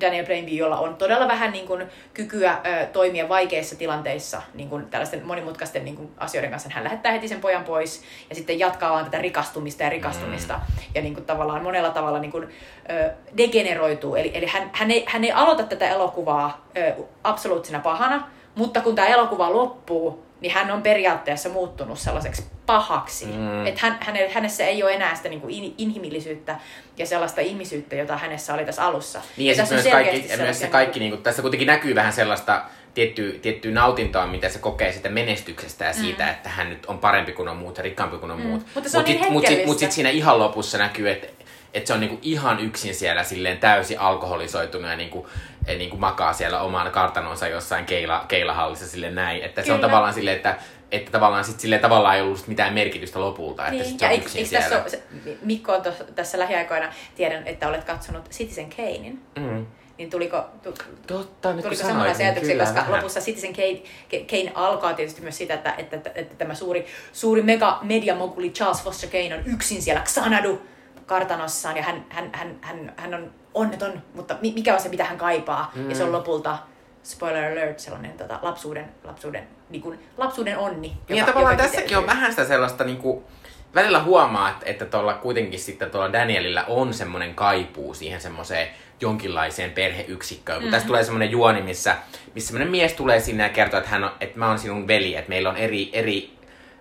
Daniel Plainview, jolla on todella vähän niin kuin, kykyä ö, toimia vaikeissa tilanteissa niin kuin, tällaisten monimutkaisten niin kuin, asioiden kanssa. Hän lähettää heti sen pojan pois ja sitten jatkaa vaan tätä rikastumista ja rikastumista. Mm. Ja niin kuin, tavallaan monella tavalla niin kuin, ö, degeneroituu. Eli, eli hän, hän, ei, hän ei aloita tätä elokuvaa ö, absoluuttisena pahana, mutta kun tämä elokuva loppuu, niin hän on periaatteessa muuttunut sellaiseksi pahaksi. Mm. Että hän, hänessä ei ole enää sitä niin kuin in, inhimillisyyttä ja sellaista ihmisyyttä, jota hänessä oli tässä alussa. Niin ja, ja siis myös kaikki, myös se kaikki niin kuin, tässä kuitenkin näkyy vähän sellaista tiettyä, tiettyä nautintoa, mitä se kokee sitä menestyksestä ja siitä, mm. että hän nyt on parempi kuin on muut ja rikkaampi kuin on mm. muut. Mutta se on mut niin sit, Mutta sitten mut sit siinä ihan lopussa näkyy, että että se on niinku ihan yksin siellä silleen täysin alkoholisoitunut ja niinku, niinku makaa siellä oman kartanonsa jossain keila, keilahallissa sille näin. Että Kyllä. se on tavallaan silleen, että että tavallaan sit silleen tavallaan ei ollut mitään merkitystä lopulta, että niin. sit on ja yksin eikö, siellä. Tässä on, Mikko on tos, tässä lähiaikoina, tiedän, että olet katsonut Citizen Kanein. Mm. Niin tuliko, tu, Totta, nyt tuliko samanlaisia ajatuksia, koska vähän. lopussa Citizen Kane, Kane alkaa tietysti myös sitä, että, että, että, että tämä suuri, suuri mega mediamoguli Charles Foster Kane on yksin siellä Xanadu kartanossaan ja hän, hän, hän, hän, hän on onneton, mutta mikä on se, mitä hän kaipaa. Mm. Ja se on lopulta, spoiler alert, sellainen tota, lapsuuden, lapsuuden, niin kuin, lapsuuden onni. Joka, niin ja tavallaan tässäkin on vähän sitä sellaista niin kuin, välillä huomaa, että, tuolla kuitenkin sitten tuolla Danielillä on semmoinen kaipuu siihen semmoiseen jonkinlaiseen perheyksikköön. Mm-hmm. tässä tulee semmoinen juoni, missä, missä semmoinen mies tulee sinne ja kertoo, että, hän on, että mä oon sinun veli, että meillä on eri, eri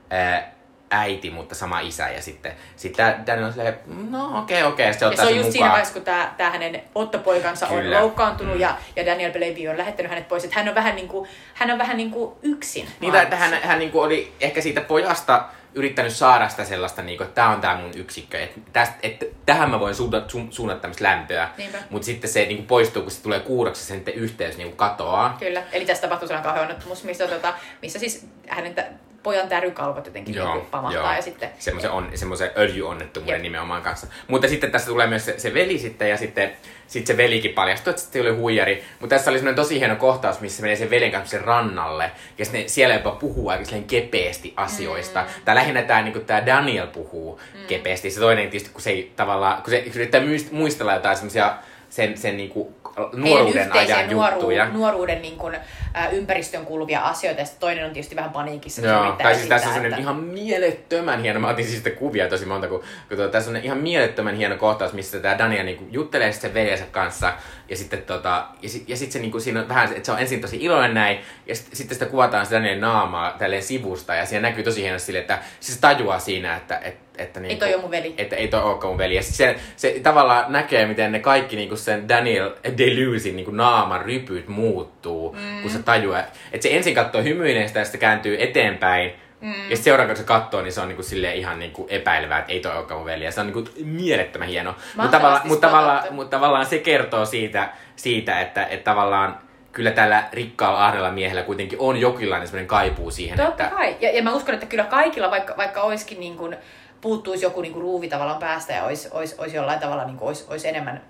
ää, äiti, mutta sama isä. Ja sitten sit Daniel on silleen, no okei, okay, okei. Okay. Se, ja se on just mukaan. siinä vaiheessa, kun tämä, tämä hänen ottopoikansa Kyllä. on loukkaantunut mm. ja, ja Daniel Bellevue on lähettänyt hänet pois. Että hän on vähän niin kuin, hän on vähän niin kuin yksin. Niin, että hän, hän niin kuin oli ehkä siitä pojasta yrittänyt saada sitä sellaista, niin kuin, että tämä on tämä mun yksikkö, että, tästä, että tähän mä voin suunnata, su, suunnata tämmöistä lämpöä. Mutta sitten se niin kuin poistuu, kun se tulee kuuroksi, sen yhteys niin kuin katoaa. Kyllä, eli tässä tapahtuu sellainen kauhean onnettomuus, missä, tota, missä siis hänen pojan tärykalvot jotenkin joo, niin pamahtaa joo. ja sitten... Semmoisen, on, semmoisen öljyonnettomuuden Jep. nimenomaan kanssa. Mutta sitten tässä tulee myös se, se veli sitten ja sitten sit se velikin paljastuu, että se oli huijari. Mutta tässä oli semmoinen tosi hieno kohtaus, missä menee sen veljen kanssa sen rannalle ja sitten siellä jopa puhuu aika kepeästi asioista. Mm. Tai lähinnä tämä niin tää Daniel puhuu mm. kepeästi. Se toinen tietysti, kun se ei tavallaan, kun se yrittää muistella jotain semmoisia sen, sen niin kuin nuoruuden ajan nuoru, juttuja. Nuoruuden niin kuin, ä, ympäristön kuuluvia asioita, ja toinen on tietysti vähän paniikissa. Joo, tai siis tässä on että... ihan mielettömän hieno, mä otin siis sitten kuvia tosi monta, kun, kun tuota, tässä on ihan mielettömän hieno kohtaus, missä tämä Dania niin kuin, juttelee sen veljensä kanssa, ja sitten tota, ja, sit, ja sit se niin kuin, siinä on vähän, että se on ensin tosi iloinen näin, ja sit, sitten sitä kuvataan sitä Danielin naamaa tälleen sivusta, ja siinä näkyy tosi hienosti sille, että siis tajuaa siinä, että, että että niin ei toi ole mun veli. Että ei toi olekaan mun veli. Ja se, se tavallaan näkee, miten ne kaikki niin kuin sen Daniel Deleusin niin naaman rypyt muuttuu, mm. kun se tajuaa. Että se ensin katsoo hymyilestä ja sitten kääntyy eteenpäin. Mm. Ja sitten seuraavaksi kun se katsoo, niin se on niinku silleen ihan niinku epäilevää, että ei toi olekaan mun veli. Ja se on niinku mielettömän hieno. Mutta tavalla, mut tavallaan, mut tavallaan se kertoo siitä, siitä että, että tavallaan kyllä tällä rikkaalla ahdella miehellä kuitenkin on jokinlainen semmoinen kaipuu siihen. Totta että... kai. Ja, ja mä uskon, että kyllä kaikilla, vaikka, vaikka olisikin niin kuin, puuttuisi joku niin kuin ruuvi tavallaan päästä ja olisi, olisi, olisi jollain tavalla niin kuin, olisi, olisi enemmän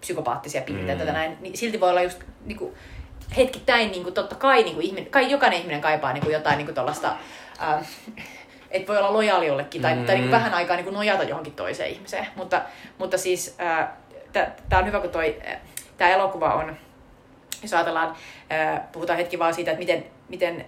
psykopaattisia piirteitä mm. näin, niin silti voi olla just niin kuin, hetkittäin niin kuin, totta kai, niin kuin, ihminen, kai jokainen ihminen kaipaa niin kuin, jotain niin kuin, tollasta, äh, että voi olla lojaali jollekin tai, Mm. tai niin kuin vähän aikaa niin kuin nojata johonkin toiseen ihmiseen. Mutta, mutta siis tämä on hyvä, kun toi, tämä elokuva on, jos ajatellaan, ää, puhutaan hetki vaan siitä, että miten, miten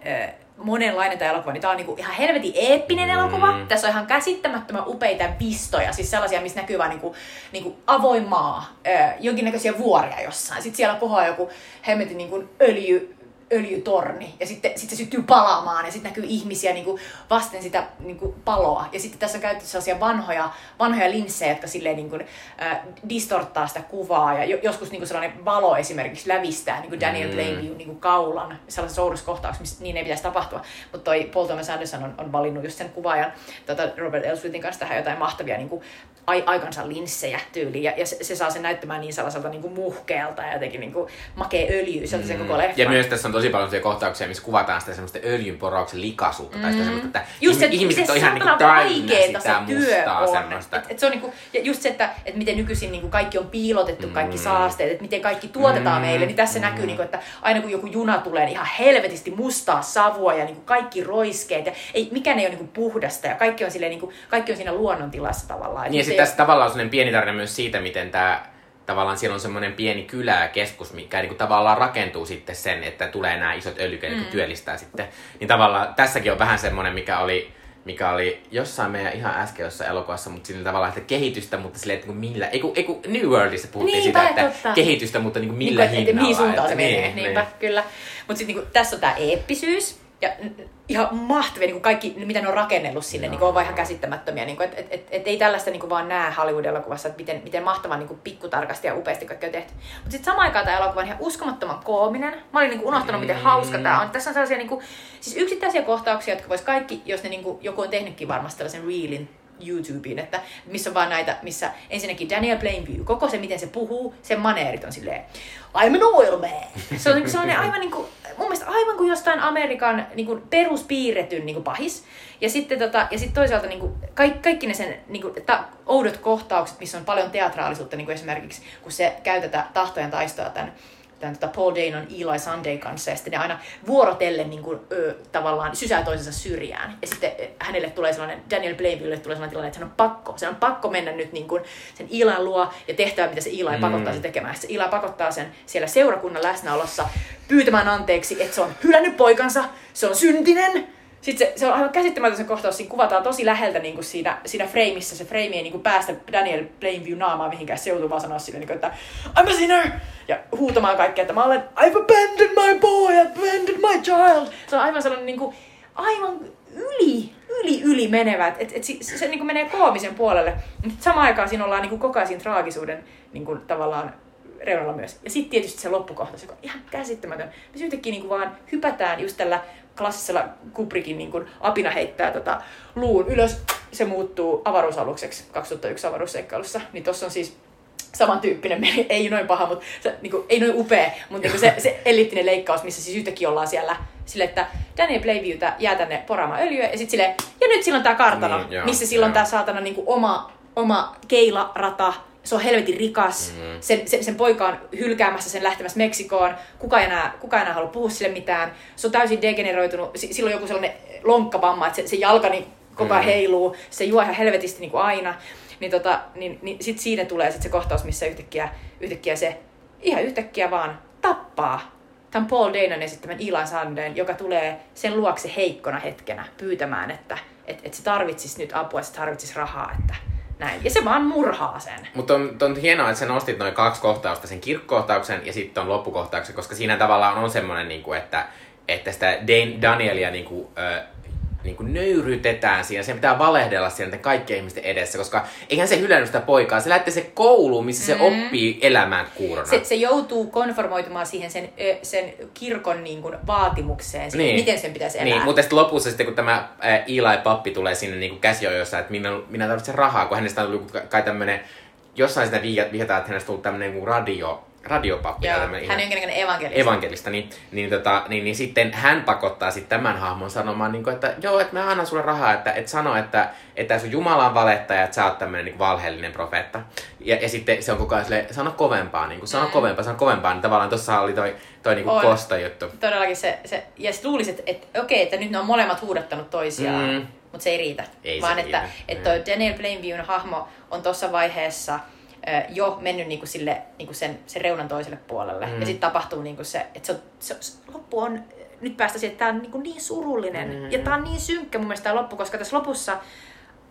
monenlainen tämä elokuva, niin tämä on niinku ihan helvetin eeppinen Mm. elokuva. Tässä on ihan käsittämättömän upeita vistoja, siis sellaisia, missä näkyy vaan niinku, niinku avoin maa, ää, jonkinnäköisiä vuoria jossain. Sitten siellä kohoaa joku hemmetin niinku öljy, öljytorni ja sitten sit se syttyy palaamaan ja sitten näkyy ihmisiä niinku vasten sitä niinku paloa. Ja sitten tässä on käytetty sellaisia vanhoja, vanhoja linssejä, jotka silleen niinku, äh, distorttaa sitä kuvaa ja jo, joskus niinku sellainen valo esimerkiksi lävistää niinku Daniel Mm. Plainview niinku kaulan sellaisessa oudoskohtauksessa, missä niin ei pitäisi tapahtua. Mutta toi Paul Thomas Anderson on, on valinnut just sen kuvaajan tota Robert Elswithin kanssa tähän jotain mahtavia niinku, ai, aikansa linssejä tyyliin ja, ja se, se, saa sen näyttämään niin sellaiselta niinku muhkealta ja jotenkin niinku makea öljy, sieltä se koko leffa. Mm. Ja myös tässä on tosi paljon kohtauksia, missä kuvataan sitä semmoista öljynporauksen likaisuutta. Tai sitä semmoista, että Mm. Just se, ihmiset miten on ihan niinku saatana täynnä sitä se työ mustaa on. semmoista. Et, et se on niinku, ja just se, että et miten nykyisin niinku kaikki on piilotettu, kaikki Mm. saasteet, että miten kaikki tuotetaan Mm. meille, niin tässä Mm. näkyy, niinku, että aina kun joku juna tulee, niin ihan helvetisti mustaa savua ja niinku kaikki roiskeet. Ja ei, mikään ei ole niinku puhdasta ja kaikki on, silleen, niinku, kaikki on siinä luonnontilassa tavallaan. Niin se- sitten tässä tavallaan on pieni tarina myös siitä, miten tämä tavallaan siellä on semmoinen pieni kylä ja keskus, mikä niin kuin tavallaan rakentuu sitten sen, että tulee nämä isot öljykennot, mm. työllistää sitten. Niin tavallaan tässäkin on vähän semmoinen, mikä oli, mikä oli jossain meidän ihan äsken jossain elokuvassa, mutta sillä tavalla, että kehitystä, mutta silleen, että niin kuin millä, ei kun, ei kun New Worldissa puhuttiin Niinpä, siitä, että totta. kehitystä, mutta niin kuin millä Niinku, et hinnalla. Mihin suuntaan se että menee, niin, niinpä, niin. kyllä. Mutta sitten niinku, tässä on tämä eeppisyys, ja ihan mahtavia, niinku kaikki, mitä ne on rakennellut sinne, Joo. niinku on vaan ihan käsittämättömiä. Niinku, et, et, et, et ei tällaista niinku vaan näe Hollywood-elokuvassa, että miten, miten mahtavan niinku, pikkutarkasti ja upeasti kaikki on tehty. Mutta sitten samaan aikaan tämä elokuva on ihan uskomattoman koominen. Mä olin niinku, unohtanut, miten Mm. hauska tämä on. Tässä on sellaisia niinku, siis yksittäisiä kohtauksia, jotka vois kaikki, jos ne niinku, joku on tehnytkin varmasti tällaisen reelin, YouTubeen, että missä on vaan näitä, missä ensinnäkin Daniel Plainview, koko se miten se puhuu, sen maneerit on silleen, I'm an oil man. Se on niinku sellainen aivan niin kuin, mun mielestä aivan kuin jostain Amerikan niin kuin peruspiirretyn niin kuin pahis. Ja sitten tota, ja sitten toisaalta niin kuin, kaikki, kaikki ne sen niin kuin, ta, oudot kohtaukset, missä on paljon teatraalisuutta, niin kuin esimerkiksi kun se käytetään tahtojen taistoa tämän tämän tota Paul Danon Eli Sunday kanssa, ja sitten ne aina vuorotellen niin kuin, ö, tavallaan sysää toisensa syrjään. Ja sitten hänelle tulee sellainen, Daniel Plainviewlle tulee sellainen tilanne, että hän on pakko, se on pakko mennä nyt niin kuin sen Ilan luo ja tehtävä, mitä se Eli Mm. pakottaa se tekemään. Se Eli pakottaa sen siellä seurakunnan läsnäolossa pyytämään anteeksi, että se on hylännyt poikansa, se on syntinen, sitten se, se on aivan käsittämätön se kohtaus, siinä kuvataan tosi läheltä niin kuin siinä, siinä frameissa, se frame ei niin kuin päästä Daniel Plainview naamaan mihinkään, se joutuu vaan sanoa sille, niin kuin, että I'm a sinner! Ja huutamaan kaikkea, että mä olen I've abandoned my boy, I've abandoned my child! Se on aivan sellainen niin kuin, aivan yli, yli, yli menevä, että et, et se, se, niin kuin menee koomisen puolelle. Mutta samaan aikaan siinä ollaan niin kuin koko ajan traagisuuden niin kuin, tavallaan reunalla myös. Ja sitten tietysti se loppukohtaus, joka on ihan käsittämätön. Me yhtäkkiä niin kuin vaan hypätään just tällä klassisella Kubrickin niin kuin apina heittää tota luun ylös. Se muuttuu avaruusalukseksi 2001 avaruusseikkailussa. Niin tossa on siis samantyyppinen ei noin paha, mutta se, niin kuin, ei noin upea, mutta niin se, se eliittinen leikkaus, missä siis yhtäkkiä ollaan siellä sille, että Daniel Playviewtä jää tänne poraamaan öljyä ja sitten sille ja nyt silloin tää kartano, Niin, joo, missä silloin tää saatana niin kuin oma, oma keilarata, se on helvetin rikas, Mm. sen, sen, sen poika on hylkäämässä sen lähtemässä Meksikoon, kuka ei enää, kuka ei enää halua puhua sille mitään, se on täysin degeneroitunut, Si- sillä on joku sellainen lonkkavamma, että se, se jalka niin koko ajan Mm. heiluu, se juo ihan helvetisti niin kuin aina, niin, tota, niin, niin sitten siinä tulee sit se kohtaus, missä yhtäkkiä, yhtäkkiä se ihan yhtäkkiä vaan tappaa tämän Paul Danon esittämän Ilan Sanden, joka tulee sen luokse heikkona hetkenä pyytämään, että et, et se tarvitsisi nyt apua, että se tarvitsisi rahaa, että näin. Ja se vaan murhaa sen. Mutta on, on hienoa, että sä nostit noin kaksi kohtausta, sen kirkkohtauksen ja sitten on loppukohtauksen, koska siinä tavallaan on semmoinen, niinku, että, että sitä Dan- Danielia niinku, ö, niinku nöyryytetään siinä. Sen pitää valehdella siinä näiden kaikkien ihmisten edessä, koska eihän se hylännyt sitä poikaa. Se lähtee se kouluun, missä se Mm. oppii elämään kuurona. Se, se joutuu konformoitumaan siihen sen, sen kirkon niin kuin, vaatimukseen, siihen, Niin. miten sen pitäisi elää. Niin, mutta sitten lopussa sitten kun tämä Eli pappi tulee sinne niin käsiojossa, että minä, minä tarvitsen rahaa, kun hänestä on tullut kai tämmöinen, jossain sitä vihja- vihjataan, että hänestä on tullut tämmöinen niin radio, radiopappi. Joo, hän on jonkinlainen evankelista. evankelista, niin, niin, tota, niin, niin sitten hän pakottaa sitten tämän hahmon sanomaan, niin kuin, että joo, että mä annan sulle rahaa, että et sano, että, että sun Jumala on valettaja, että sä oot tämmöinen niin valheellinen profeetta. Ja, ja sitten se on koko ajan silleen, sano kovempaa, niin kuin, sano Mm. kovempaa, sano kovempaa, niin tavallaan tuossa oli toi, toi niin kuin kosta juttu. Todellakin se, se ja sitten luulisit, että, että okei, että nyt ne on molemmat huudattanut toisiaan. Mm. Mutta se ei riitä. Ei se Vaan että, riitä. että toi Daniel Plainviewn hahmo on tuossa vaiheessa jo mennyt niinku sille, niinku sen, sen reunan toiselle puolelle. Mm. Ja sitten tapahtuu niinku se, että se, se, se, loppu on, nyt päästä siihen, että tämä on niinku niin surullinen. Mm. Ja tämä on niin synkkä mun mielestä tämä loppu, koska tässä lopussa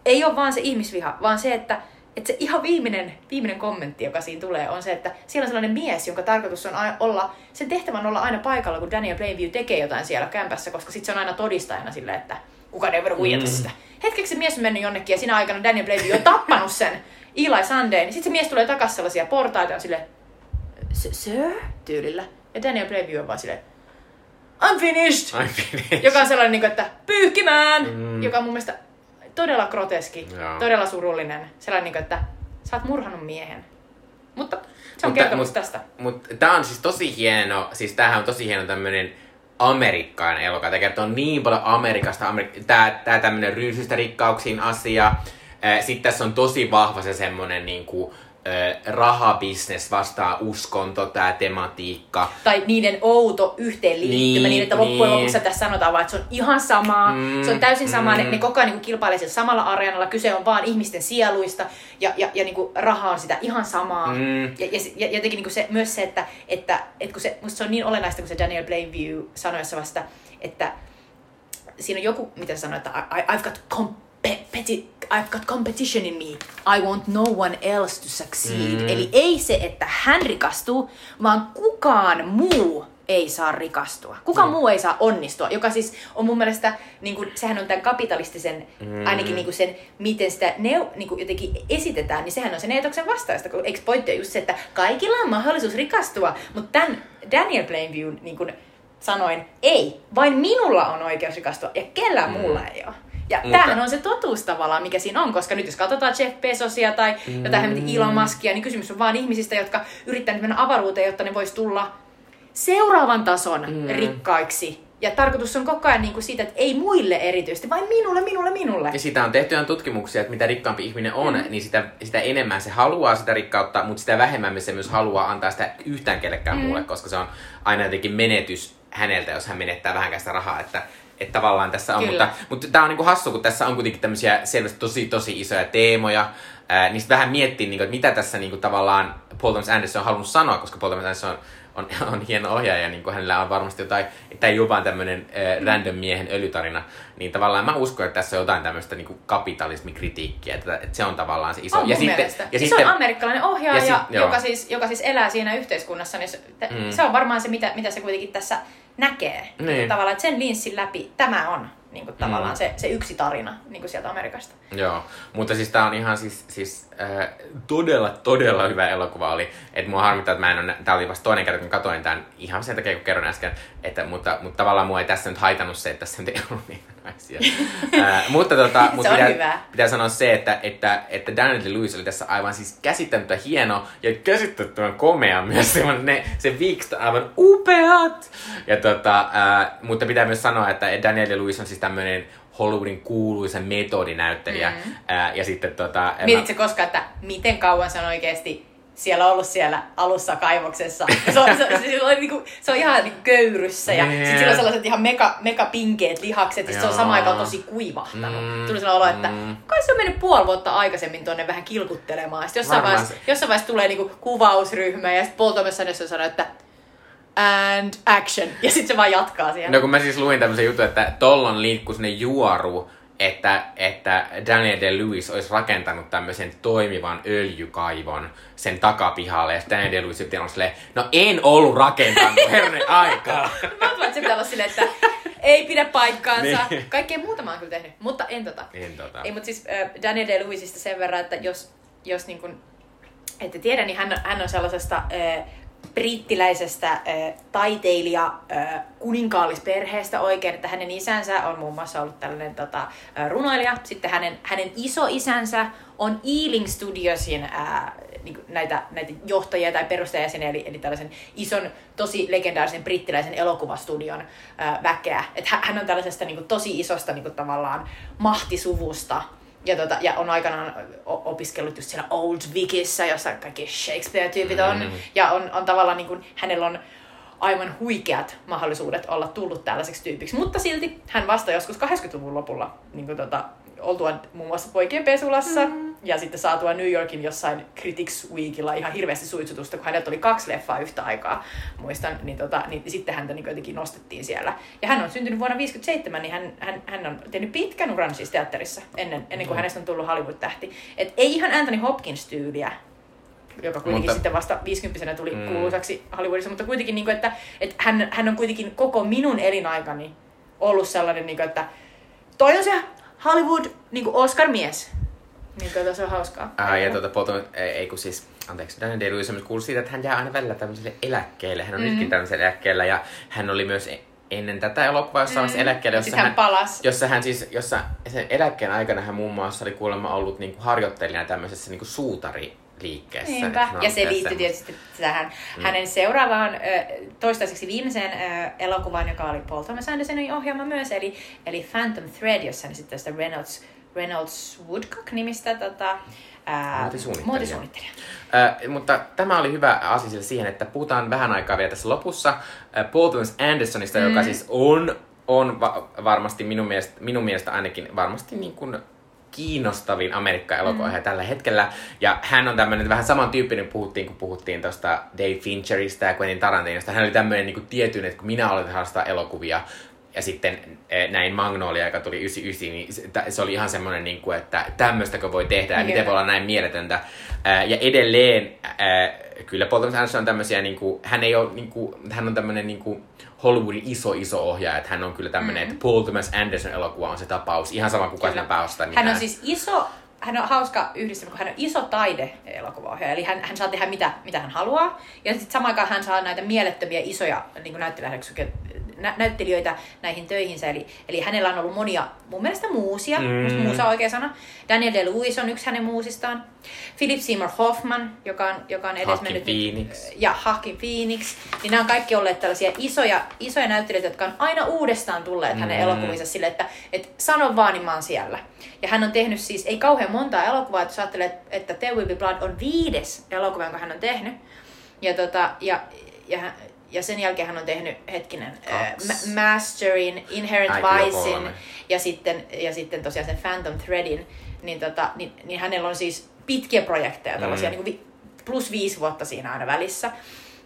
ei ole vaan se ihmisviha, vaan se, että, että se ihan viimeinen, viimeinen kommentti, joka siinä tulee, on se, että siellä on sellainen mies, jonka tarkoitus on aina olla, sen tehtävä on olla aina paikalla, kun Daniel Plainview tekee jotain siellä kämpässä, koska sitten se on aina todistajana silleen, että kukaan ei voida huijata Mm. sitä. Hetkeksi se mies on mennyt jonnekin ja siinä aikana Daniel Plainview on tappanut sen Eli Sundayn. Sitten se mies tulee takaisin sellaisia portaita ja on silleen, "S- sir? Tyylillä. Ja Daniel Plainview on vaan silleen, I'm finished! Ai finished. Joka on sellainen, niin kuin, että pyyhkimään! Mm. Joka on mun mielestä todella groteski, Joo. todella surullinen. Sellainen, niin kuin, että sä oot murhannut miehen. Mutta se on Mutta- kertomus mut- tästä. Mutta tää on siis tosi hieno, siis tämähän on tosi hieno tämmönen amerikkalainen elokuva. Tää kertoo niin paljon Amerikasta, Amerik- tää, tää tämmönen ryysystä rikkauksiin asia. Sitten tässä on tosi vahva se semmonen niinku, äh, rahabisnes vastaa uskonto, tää tematiikka. Tai niiden outo yhteenliittymä, niin, Niin, että loppujen niin. lopuksi tässä sanotaan vaan, että se on ihan samaa. Mm, se on täysin samaa, ne, mm. ne koko ajan niin kilpailee samalla areenalla. Kyse on vaan ihmisten sieluista ja, ja, ja niin kuin raha on sitä ihan samaa. Mm. Ja, ja, ja jotenkin niin kuin se, myös se, että, että, että kun se, musta se on niin olennaista, kun se Daniel Plainview sanoi jossain vasta, että siinä on joku, mitä sanoi, että I, I've got competi- I've got competition in me. I want no one else to succeed. Mm. Eli ei se, että hän rikastuu, vaan kukaan muu ei saa rikastua. Kukaan Mm. muu ei saa onnistua, joka siis on mun mielestä, niin kuin, sehän on tämän kapitalistisen, Mm. ainakin niin kuin sen, miten sitä neu, niin kuin jotenkin esitetään, niin sehän on sen eetoksen vastaista, kun eikö pointti on just se, että kaikilla on mahdollisuus rikastua, mutta tämän Daniel Plainview niin kuin sanoin, ei, vain minulla on oikeus rikastua ja kellään Mm. muulla ei ole. Ja Mutta- tämähän on se totuus tavallaan, mikä siinä on, koska nyt jos katsotaan Jeff Bezosia tai jotain hemmetin Elon Muskia, niin kysymys on vaan ihmisistä, jotka yrittää nyt mennä avaruuteen, jotta ne vois tulla seuraavan tason Mm. rikkaiksi. Ja tarkoitus on koko ajan niin kuin siitä, että ei muille erityisesti, vain minulle, minulle, minulle. Ja sitä on tehty tutkimuksia, että mitä rikkaampi ihminen on, Mm. mm-hmm. niin sitä, sitä enemmän se haluaa sitä rikkautta, mutta sitä vähemmän se myös haluaa antaa sitä yhtään kellekään Mm. mm. muulle, koska se on aina jotenkin menetys häneltä, jos hän menettää vähänkään sitä rahaa. Että, että tavallaan tässä on, Kyllä. mutta, mutta tämä on niinku hassu, kun tässä on kuitenkin tämmöisiä selvästi tosi tosi isoja teemoja, ää, niin vähän miettii, niinku, että mitä tässä niinku, tavallaan Paul Thomas Anderson on halunnut sanoa, koska Paul Thomas Anderson on, on, on hieno ohjaaja, niin kuin hänellä on varmasti jotain, että ei ole vaan tämmöinen äh, random miehen öljytarina, niin tavallaan mä uskon, että tässä on jotain tämmöistä niin kapitalismikritiikkiä, että, että se on tavallaan se iso. On ja mielestä. ja siis sitten, se on amerikkalainen ohjaaja, ja joo. joka, siis, joka siis elää siinä yhteiskunnassa, niin se, mm. se on varmaan se, mitä, mitä se kuitenkin tässä näkee. Niin. Tavallaan, että sen linssin läpi tämä on niin kuin, tavallaan Mm. se, se yksi tarina niin kuin sieltä Amerikasta. Joo, mutta siis tää on ihan siis, siis äh, todella, todella hyvä elokuva oli. Että mua harmittaa, että mä en ole, tää oli vasta toinen kerta, kun katoin tämän ihan sen takia, kun kerron äsken. Että, mutta, mutta tavallaan mua ei tässä nyt haitannut se, että tässä nyt ei ollut niin naisia. äh, mutta tota, on pitää, hyvä. pitää sanoa se, että, että, että Daniel Lewis oli tässä aivan siis käsittämättä hieno ja käsittämättömän komea myös. Ne, se viikset on aivan upeat. Ja tota, äh, mutta pitää myös sanoa, että Daniel Lewis on siis tämmöinen Hollywoodin kuuluisa metodinäyttelijä. Mm. Ää, ja sitten tota... Mietitkö koskaan, että miten kauan se on oikeasti siellä ollut siellä alussa kaivoksessa. Se on, se, se, se, on, niinku, se on ihan niinku köyryssä ja Nee. sitten sillä on sellaiset ihan mega, mega pinkeet lihakset ja se on samaan aikaan tosi kuivahtanut. Mm, Tuli sellainen olo, että mm. kai se on mennyt puoli vuotta aikaisemmin tuonne vähän kilkuttelemaan. Sitten jossain vaiheessa, jossain vaiheessa tulee niinku kuvausryhmä ja sitten Thomas Anderson sanoo, että and action. Ja sitten se vaan jatkaa siellä. No kun mä siis luin tämmöisen jutun, että tollon liikkuu sinne juoru, että, että Daniel de Lewis olisi rakentanut tämmöisen toimivan öljykaivon sen takapihalle. Ja Daniel de Lewis sitten on silleen, no en ollut rakentanut, hernen aikaa. Mä että se pitää olla silleen, että ei pidä paikkaansa. Niin. Kaikkea muuta mä oon kyllä tehnyt, mutta en tota. En tota. Ei, mutta siis äh, Daniel Day-Lewisista sen verran, että jos, jos niin kuin, ette tiedä, niin hän, on- hän on sellaisesta äh, brittiläisestä äh, taiteilija äh, kuninkaallisperheestä oikein, että hänen isänsä on muun muassa ollut tällainen tota, äh, runoilija. Sitten hänen, hänen isoisänsä on Ealing Studiosin äh, niin näitä, näitä johtajia tai perustajajäseniä, eli, eli tällaisen ison, tosi legendaarisen brittiläisen elokuvastudion äh, väkeä. Että hän- hän on tällaisesta niin kuin, tosi isosta niin kuin, tavallaan mahtisuvusta. Ja, tota, ja on aikanaan opiskellut just siellä Old Vickissä, jossa kaikki Shakespeare-tyypit on. Mm. Ja on, on tavallaan niin kuin, hänellä on aivan huikeat mahdollisuudet olla tullut tällaiseksi tyypiksi. Mutta silti hän vasta joskus 80-luvun lopulla niin kuin tota, oltua muun muassa poikien pesulassa mm. Ja sitten saatua New Yorkin jossain Critics Weekilla ihan hirveästi suitsutusta, kun hänellä oli kaksi leffaa yhtä aikaa, muistan, niin, tota, niin sitten häntä niin jotenkin nostettiin siellä. Ja hän on syntynyt vuonna 1957, niin hän, hän, hän on tehnyt pitkän uran siis teatterissa ennen, ennen kuin mm. hänestä on tullut Hollywood-tähti. Et ei ihan Anthony Hopkins-tyyliä, joka kuitenkin mutta, sitten vasta 50 tuli mm. kuuluisaksi Hollywoodissa, mutta kuitenkin, niin kuin, että, että hän, hän on kuitenkin koko minun elinaikani ollut sellainen, niin kuin, että toi on se Hollywood niin Oscar-mies. Niin tuota, se on hauskaa. Ää, ja tuota, potom, ei, ei kun siis, anteeksi, Daniel Day-Lewis kuuluu siitä, että hän jää aina välillä tämmöiselle eläkkeelle. Hän on mm. nytkin tämmöisellä eläkkeellä ja hän oli myös e- ennen tätä elokuvaa jossa mm. eläkkeelle, jossa hän, hän jossa hän siis, jossa sen eläkkeen aikana hän muun muassa oli kuulemma ollut niinku harjoittelijana tämmöisessä niinku suutari liikkeessä. Niinpä. Ja se liittyy tietysti tähän mm. hänen seuraavaan, toistaiseksi viimeiseen elokuvaan, joka oli Paul Thomas Andersonin ohjaama myös, eli, eli Phantom Thread, jossa hän sitten tästä Reynolds, Reynolds Woodcock-nimistä tota, muotisuunnittelija. muotisuunnittelija. Äh, mutta tämä oli hyvä asia siihen, että puhutaan vähän aikaa vielä tässä lopussa äh, Paul Thomas Andersonista, mm. joka siis on, on va- varmasti minun mielestä, minun mielestä ainakin varmasti niin kuin kiinnostavin Amerikka-elokuva mm. tällä hetkellä. Ja hän on tämmöinen vähän samantyyppinen, puhuttiin kun puhuttiin tuosta Dave Fincheristä ja Quentin Tarantinosta. Hän oli tämmöinen niin tietyn, että kun minä olen harrastaa elokuvia, ja sitten eh, näin Magnolia, joka tuli 99, niin se oli ihan semmoinen, niin kuin, että tämmöistäkö voi tehdä ja miten voi olla näin mieletöntä. Ja edelleen, kyllä Paul Thomas Anderson on tämmöisiä, niin kuin, hän ei ole, niin kuin, hän on tämmöinen niin kuin, Hollywoodin iso iso ohjaaja, että hän on kyllä tämmöinen, mm-hmm. että Paul Thomas Anderson elokuva on se tapaus, ihan sama kuka siinä pääosta. Niin hän on siis iso, hän on hauska yhdistelmä, kun hän on iso taide-elokuvaohjaaja, eli hän, hän saa tehdä mitä, mitä hän haluaa, ja sitten samaan aikaan hän saa näitä mielettömiä isoja niin näyttelijäksi nä- näyttelijöitä näihin töihinsä. Eli, eli hänellä on ollut monia, mun mielestä muusia, mm. muusa on oikea sana. Daniel De-Lewis on yksi hänen muusistaan. Philip Seymour Hoffman, joka on, joka on edesmennyt. Phoenix. Ja Hawking Phoenix. Niin nämä on kaikki olleet tällaisia isoja, isoja näyttelijöitä, jotka on aina uudestaan tulleet mm. hänen elokuvinsa sille, että et sano vaan, niin mä oon siellä. Ja hän on tehnyt siis, ei kauhean montaa elokuvaa, että jos ajattelee, että There Will Be Blood on viides elokuva, jonka hän on tehnyt. Ja, tota, ja, ja ja sen jälkeen hän on tehnyt, hetkinen, äh, Masterin, Inherent Vicein ja sitten, ja sitten tosiaan sen Phantom Threadin, niin, tota, niin, niin hänellä on siis pitkiä projekteja, tällaisia mm. niin kuin plus viisi vuotta siinä aina välissä.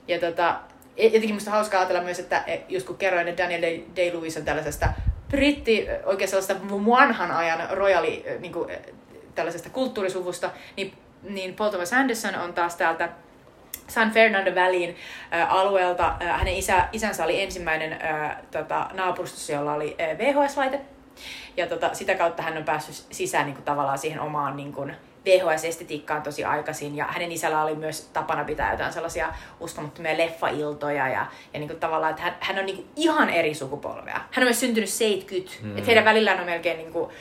Ja tota, jotenkin musta hauskaa ajatella myös, että e, just kun kerroin, että Daniel Day-Lewis on tällaisesta britti, oikein sellaista vanhan ajan royali niin kuin, tällaisesta kulttuurisuvusta, niin, niin Paul Thomas Anderson on taas täältä San Fernando väliin äh, alueelta. Äh, hänen isä, isänsä oli ensimmäinen äh, tota, naapurustossa, jolla oli äh, VHS-laite. Ja tota, sitä kautta hän on päässyt sisään niin kuin, tavallaan siihen omaan niin kuin, VHS-estetiikkaan tosi aikaisin. Ja hänen isällä oli myös tapana pitää jotain sellaisia uskomattomia leffailtoja. Ja, ja niin kuin, tavallaan, että hän, hän on niin kuin, ihan eri sukupolvea. Hän on myös syntynyt 70. Mm. Että heidän välillään on melkein niin kuin,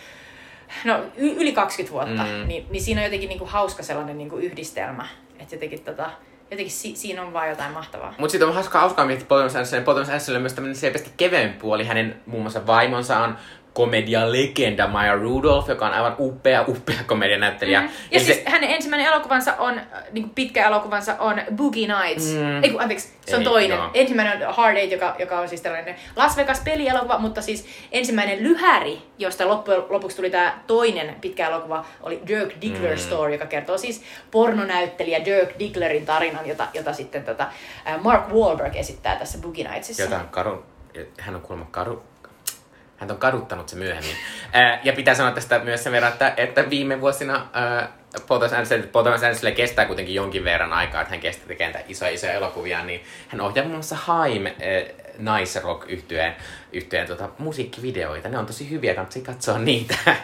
no, yli 20 vuotta. Mm. Niin, niin siinä on jotenkin niin kuin, hauska sellainen niin kuin, yhdistelmä. Että jotenkin tota, jotenkin si- siinä on vaan jotain mahtavaa. Mutta sitten on hauskaa, hauskaa miettiä Thomas Andersonin. Andersonilla on myös tämmöinen selvästi keveempi puoli. Hänen muun muassa vaimonsa on komedialegenda Maya Rudolph, joka on aivan upea, upea komedianäyttelijä. Mm. Ja, ja siis se... hänen ensimmäinen elokuvansa on, niin kuin pitkä elokuvansa on Boogie Nights. Mm. Ei kun, anteeksi, se on Ei, toinen. Joo. Ensimmäinen on Hard Eight, joka, joka on siis tällainen Las Vegas pelielokuva, mutta siis ensimmäinen lyhäri, josta loppujen lopuksi tuli tämä toinen pitkä elokuva, oli Dirk Diggler mm. Story, joka kertoo siis pornonäyttelijä Dirk Digglerin tarinan, jota, jota sitten tota, Mark Wahlberg esittää tässä Boogie Nightsissa. Jota on karu, hän on kuulemma karu, hän on kaduttanut se myöhemmin. Ää, ja pitää sanoa tästä myös sen verran, että, että viime vuosina Paul Thomas Anderson kestää kuitenkin jonkin verran aikaa, että hän kestää tekemään isoja isoja elokuvia, niin hän ohjaa muun muassa Haim Nice Rock yhtyeen, yhtyeen tota, musiikkivideoita. Ne on tosi hyviä, kannattaa katsoa niitä.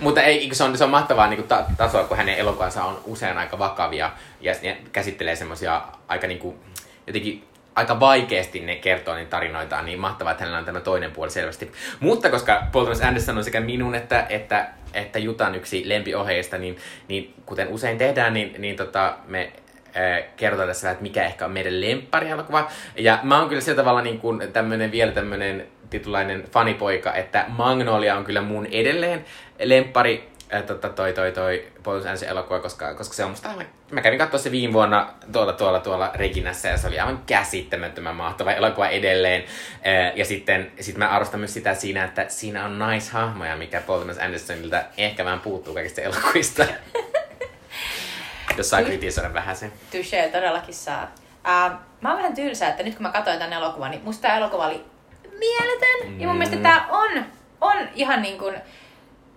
Mutta ei, se on, se on mahtavaa niin kuin ta- tasoa, kun hänen elokuvansa on usein aika vakavia ja, ja käsittelee semmoisia aika niin kuin, jotenkin aika vaikeasti ne kertoo niitä tarinoitaan, niin mahtavaa, että hänellä on tämä toinen puoli selvästi. Mutta koska Paul Thomas Anderson on sekä minun että, että, että Jutan yksi lempiohjeista, niin, niin kuten usein tehdään, niin, niin tota, me kerrotaan tässä että mikä ehkä on meidän lemppari-elokuva. Ja mä oon kyllä sillä tavalla niin kuin tämmönen, vielä tämmönen titulainen fanipoika, että Magnolia on kyllä mun edelleen lemppari äh, tota, toi, toi, toi Paul Anderson elokuva, koska, koska se on musta aivan... Mä kävin katsoa se viime vuonna tuolla, tuolla, tuolla Reginassa ja se oli aivan käsittämättömän mahtava elokuva edelleen. Äh, ja sitten sit mä arvostan myös sitä siinä, että siinä on naishahmoja, mikä Paul Thomas Andersonilta ehkä vähän puuttuu kaikista elokuvista. Jos saa kritisoida vähän se. Touché, todellakin saa. Uh, mä oon vähän tylsä, että nyt kun mä katsoin tämän elokuvan, niin musta tämä elokuva oli mieletön. Mm. Ja mun mielestä tää on, on ihan niin kuin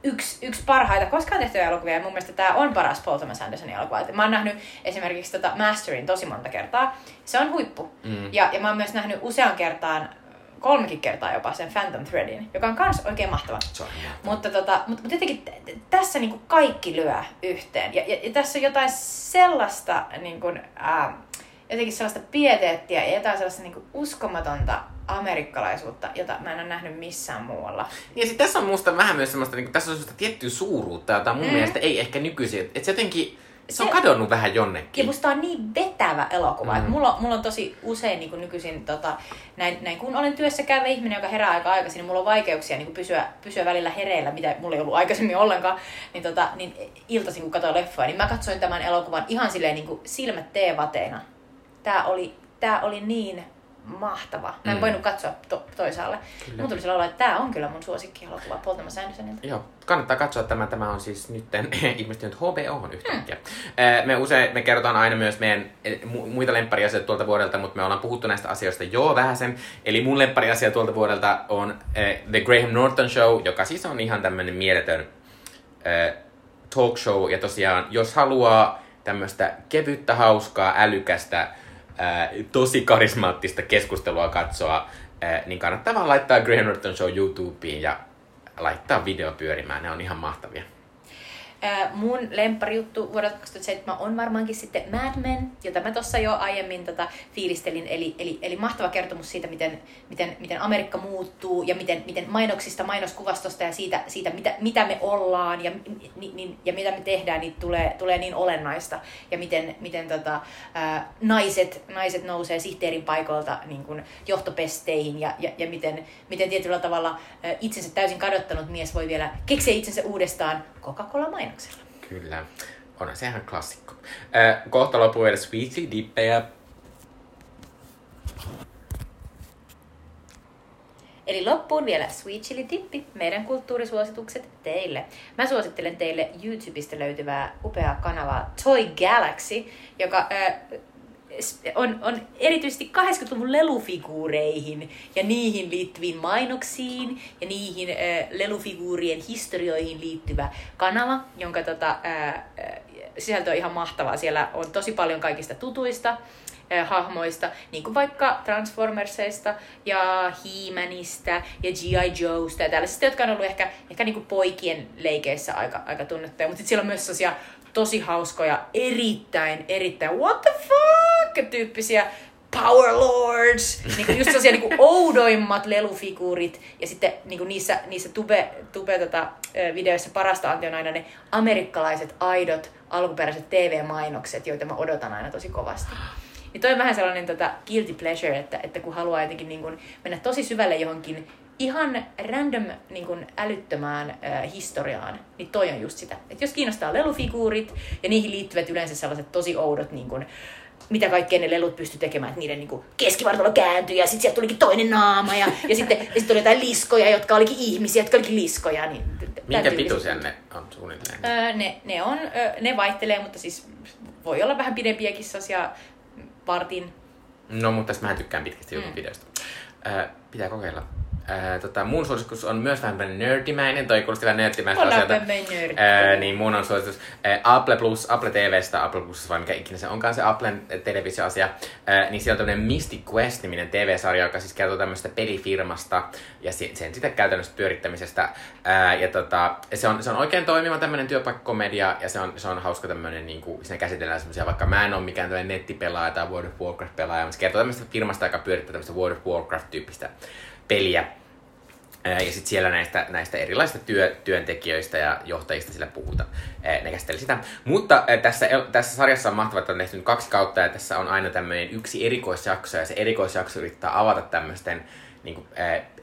yksi, yksi parhaita koskaan tehtyjä elokuvia. Ja mun mielestä tämä on paras Paul Thomas Andersonin elokuva. Et mä oon nähnyt esimerkiksi tota Masterin tosi monta kertaa. Se on huippu. Mm. Ja, ja mä oon myös nähnyt usean kertaan kolmekin kertaa jopa sen Phantom Threadin, joka on kans oikein mahtava. Mutta, tota, mutta, mutta jotenkin tässä niinku kaikki lyö yhteen. Ja, ja, ja tässä on jotain sellaista, niinku, ää, jotenkin sellaista pieteettiä ja jotain sellaista niinku uskomatonta amerikkalaisuutta, jota mä en ole nähnyt missään muualla. Ja sitten tässä on musta vähän myös semmoista, niin tässä on semmoista tiettyä suuruutta, jota mun mm. mielestä ei ehkä nykyisin. Että se jotenkin, se on kadonnut vähän jonnekin. Ja musta on niin vetävä elokuva. Mm. mulla, mulla on tosi usein niin kuin nykyisin, tota, näin, näin, kun olen työssä käyvä ihminen, joka herää aika aikaisin, niin mulla on vaikeuksia niin kuin pysyä, pysyä välillä hereillä, mitä mulla ei ollut aikaisemmin ollenkaan. Niin, tota, niin iltaisin, kun katsoin leffoja, niin mä katsoin tämän elokuvan ihan silleen niin kuin silmät teevateina. Tää oli, tää oli niin mahtava. Mä en mm. voinut katsoa to- toisaalle. Mun tuli olla, että tämä on kyllä mun suosikkielokuva Paul Thomas Andersonilta. Joo, kannattaa katsoa tämä. Tämä on siis nyt ilmestynyt HBO yhtäkkiä. Mm. Me usein, me kerrotaan aina myös meidän muita lemppariasioita tuolta vuodelta, mutta me ollaan puhuttu näistä asioista jo vähäsen. Eli mun lemppariasia tuolta vuodelta on The Graham Norton Show, joka siis on ihan tämmönen mieletön talk show. Ja tosiaan, jos haluaa tämmöistä kevyttä, hauskaa, älykästä, ää, tosi karismaattista keskustelua katsoa, ää, niin kannattaa vaan laittaa Graham Norton Show YouTubeen ja laittaa video pyörimään. Ne on ihan mahtavia. Äh, mun lempparijuttu vuodelta 2007 on varmaankin sitten Mad Men, jota mä tuossa jo aiemmin tota, fiilistelin. Eli, eli, eli mahtava kertomus siitä, miten, miten, miten Amerikka muuttuu ja miten, miten mainoksista, mainoskuvastosta ja siitä, siitä mitä, mitä me ollaan ja, ni, ni, ja mitä me tehdään, niin tulee, tulee niin olennaista. Ja miten, miten tota, äh, naiset, naiset nousee sihteerin paikoilta niin kuin johtopesteihin ja, ja, ja miten, miten tietyllä tavalla äh, itsensä täysin kadottanut mies voi vielä keksiä itsensä uudestaan Coca-Cola-mainoksella. Kyllä. Onhan se ihan klassikko. Äh, kohta loppuu vielä Sweetie Dippejä. Eli loppuun vielä Sweet Chili Dippi, meidän kulttuurisuositukset teille. Mä suosittelen teille YouTubesta löytyvää upeaa kanavaa Toy Galaxy, joka äh, on, on erityisesti 80-luvun lelufiguureihin ja niihin liittyviin mainoksiin ja niihin äh, lelufiguurien historioihin liittyvä kanava, jonka tota, äh, sisältö on ihan mahtavaa. Siellä on tosi paljon kaikista tutuista äh, hahmoista, niin kuin vaikka Transformersista ja He-Manista ja G.I. Joesta ja tällaisista, jotka on ollut ehkä, ehkä niin kuin poikien leikeissä aika, aika tunnettuja. Mutta siellä on myös tosi hauskoja, erittäin, erittäin what the fuck tyyppisiä Power Lords, niin kuin just sellaisia niin kuin oudoimmat lelufiguurit. Ja sitten niin kuin niissä, niissä tube, tube tota, videoissa parasta anti on aina ne amerikkalaiset, aidot, alkuperäiset TV-mainokset, joita mä odotan aina tosi kovasti. Niin toi on vähän sellainen tota, guilty pleasure, että, että kun haluaa jotenkin niin kuin mennä tosi syvälle johonkin ihan random niin kuin älyttömään äh, historiaan, niin toi on just sitä. Et jos kiinnostaa lelufiguurit ja niihin liittyvät yleensä sellaiset tosi oudot, niin kuin, mitä kaikkea ne lelut pysty tekemään, että niiden niin kuin, keskivartalo kääntyi ja sitten sieltä tulikin toinen naama ja, ja sitten ja sit tuli jotain liskoja, jotka olikin ihmisiä, jotka olikin liskoja. Niin, Minkä pituisia ne on suunnilleen? Öö, ne, ne, on, öö, ne vaihtelee, mutta siis voi olla vähän pidempiäkin sellaisia vartin. No, mutta tässä mä tykkään pitkästä mm. videosta. Öö, pitää kokeilla. Ää, tota, mun suositus on myös vähän nerdimäinen, toi kuulosti vähän nerdimäistä asioita. Ää, niin mun on suositus ää, Apple Plus, Apple TVstä, Apple Plus vai mikä ikinä se onkaan se Applen televisioasia, ää, niin siellä on tämmönen Mystic Quest-niminen TV-sarja, joka siis kertoo tämmöistä pelifirmasta ja sen sitä käytännössä pyörittämisestä. Ää, ja tota, se, on, se on oikein toimiva tämmöinen työpaikkakomedia ja se on, se on hauska tämmöinen, niin kuin, siinä käsitellään semmoisia, vaikka mä en ole mikään tämmöinen nettipelaaja tai World of Warcraft-pelaaja, mutta se kertoo tämmöistä firmasta, joka pyörittää tämmöistä World of Warcraft-tyyppistä peliä. Ja sitten siellä näistä, näistä erilaisista työ, työntekijöistä ja johtajista sillä puhutaan. Ne käsitteli sitä. Mutta tässä, tässä sarjassa on mahtavaa, että on tehty kaksi kautta ja tässä on aina tämmöinen yksi erikoisjakso ja se erikoisjakso yrittää avata tämmöisten niin kuin,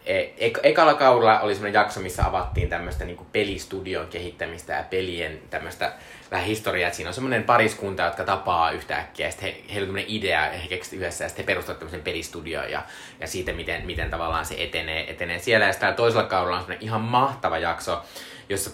e- ek- ekalla kaudella oli semmoinen jakso, missä avattiin tämmöistä niinku pelistudion kehittämistä ja pelien tämmöistä vähän historiaa, että siinä on semmoinen pariskunta, jotka tapaa yhtäkkiä, ja sitten he, heillä on idea, he keksivät yhdessä, ja sitten he perustavat tämmöisen pelistudion, ja, ja siitä, miten, miten tavallaan se etenee, etenee siellä. Ja sitten toisella kaudella on semmoinen ihan mahtava jakso, jossa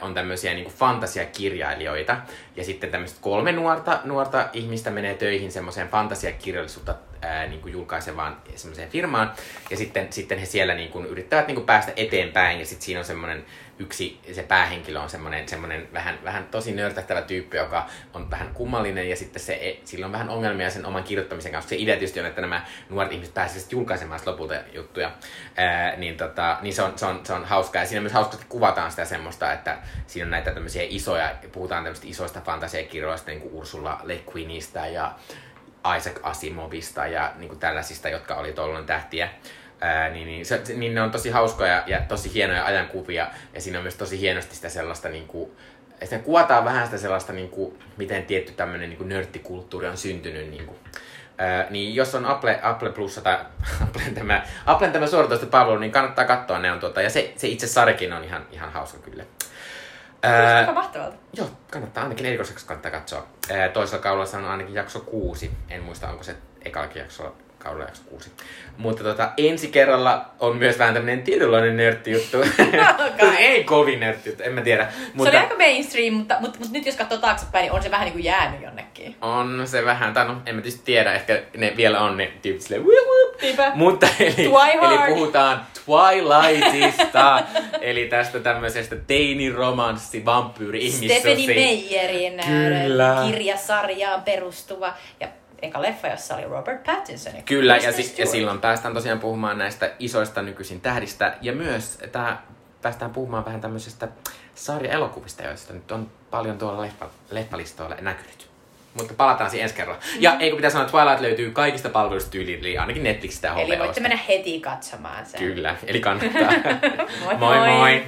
on tämmöisiä niin fantasiakirjailijoita. Ja sitten tämmöiset kolme nuorta, nuorta ihmistä menee töihin semmoiseen fantasiakirjallisuutta ää, niin kuin julkaisevaan semmoiseen firmaan. Ja sitten, sitten he siellä niin kuin yrittävät niin kuin päästä eteenpäin. Ja sitten siinä on semmoinen yksi, se päähenkilö on semmoinen, semmoinen vähän, vähän tosi nörtähtävä tyyppi, joka on vähän kummallinen ja sitten se, e, sillä on vähän ongelmia sen oman kirjoittamisen kanssa. Se idea tietysti on, että nämä nuoret ihmiset pääsevät julkaisemaan lopulta juttuja. Ää, niin tota, niin se, on, se, on, se on hauskaa. Ja siinä myös hauskasti kuvataan sitä semmoista, että siinä on näitä tämmöisiä isoja, puhutaan tämmöistä isoista fantasiakirjoista, niin kuin Ursula Le Guinista ja Isaac Asimovista ja niin kuin tällaisista, jotka oli tuolloin tähtiä. Ää, niin, niin, se, niin ne on tosi hauskoja ja tosi hienoja ajankuvia ja siinä on myös tosi hienosti sitä sellaista niin kuin, sitten kuvataan vähän sitä sellaista, niin kuin, miten tietty tämmöinen niin nörttikulttuuri on syntynyt. Niin, kuin. Ää, niin jos on Apple, Apple Plus tai Applen tämä, Applen tämä suoratoistopalvelu, niin kannattaa katsoa ne on tuota, ja se, se itse sarjakin on ihan, ihan hauska kyllä. Ää, aika mahtavalta. Joo, kannattaa ainakin erikoiseksi kannattaa katsoa. Ää, toisella kaudella on ainakin jakso kuusi. En muista, onko se ekallakin jaksolla kaudella jakso kuusi. Mutta tota, ensi kerralla on myös vähän tämmönen tietynlainen nörttijuttu. Ei kovin nörttijuttu, en mä tiedä. Mutta... Se oli aika mainstream, mutta, mutta, mutta nyt jos katsoo taaksepäin, niin on se vähän niin kuin jäänyt jonnekin. On se vähän, tai no en mä tietysti tiedä, ehkä ne vielä on ne tyypit silleen Mutta eli, eli puhutaan Twilightista, eli tästä tämmöisestä teiniromanssi vampyyri ihmissossi. Stephanie Meyerin äh, kirjasarjaan perustuva ja eka leffa, jossa oli Robert Pattinson. Kyllä, ja, si- ja silloin päästään tosiaan puhumaan näistä isoista nykyisin tähdistä. Ja myös tää, päästään puhumaan vähän tämmöisestä sarja-elokuvista, joista nyt on paljon tuolla leffa, leffalistoilla näkynyt. Mutta palataan siihen ensi kerralla. Mm. Ja eikö pitää sanoa, että Twilight löytyy kaikista palveluista eli ainakin Netflixistä ja Eli voitte mennä heti katsomaan sen. Kyllä, eli kannattaa. moi moi! moi. moi.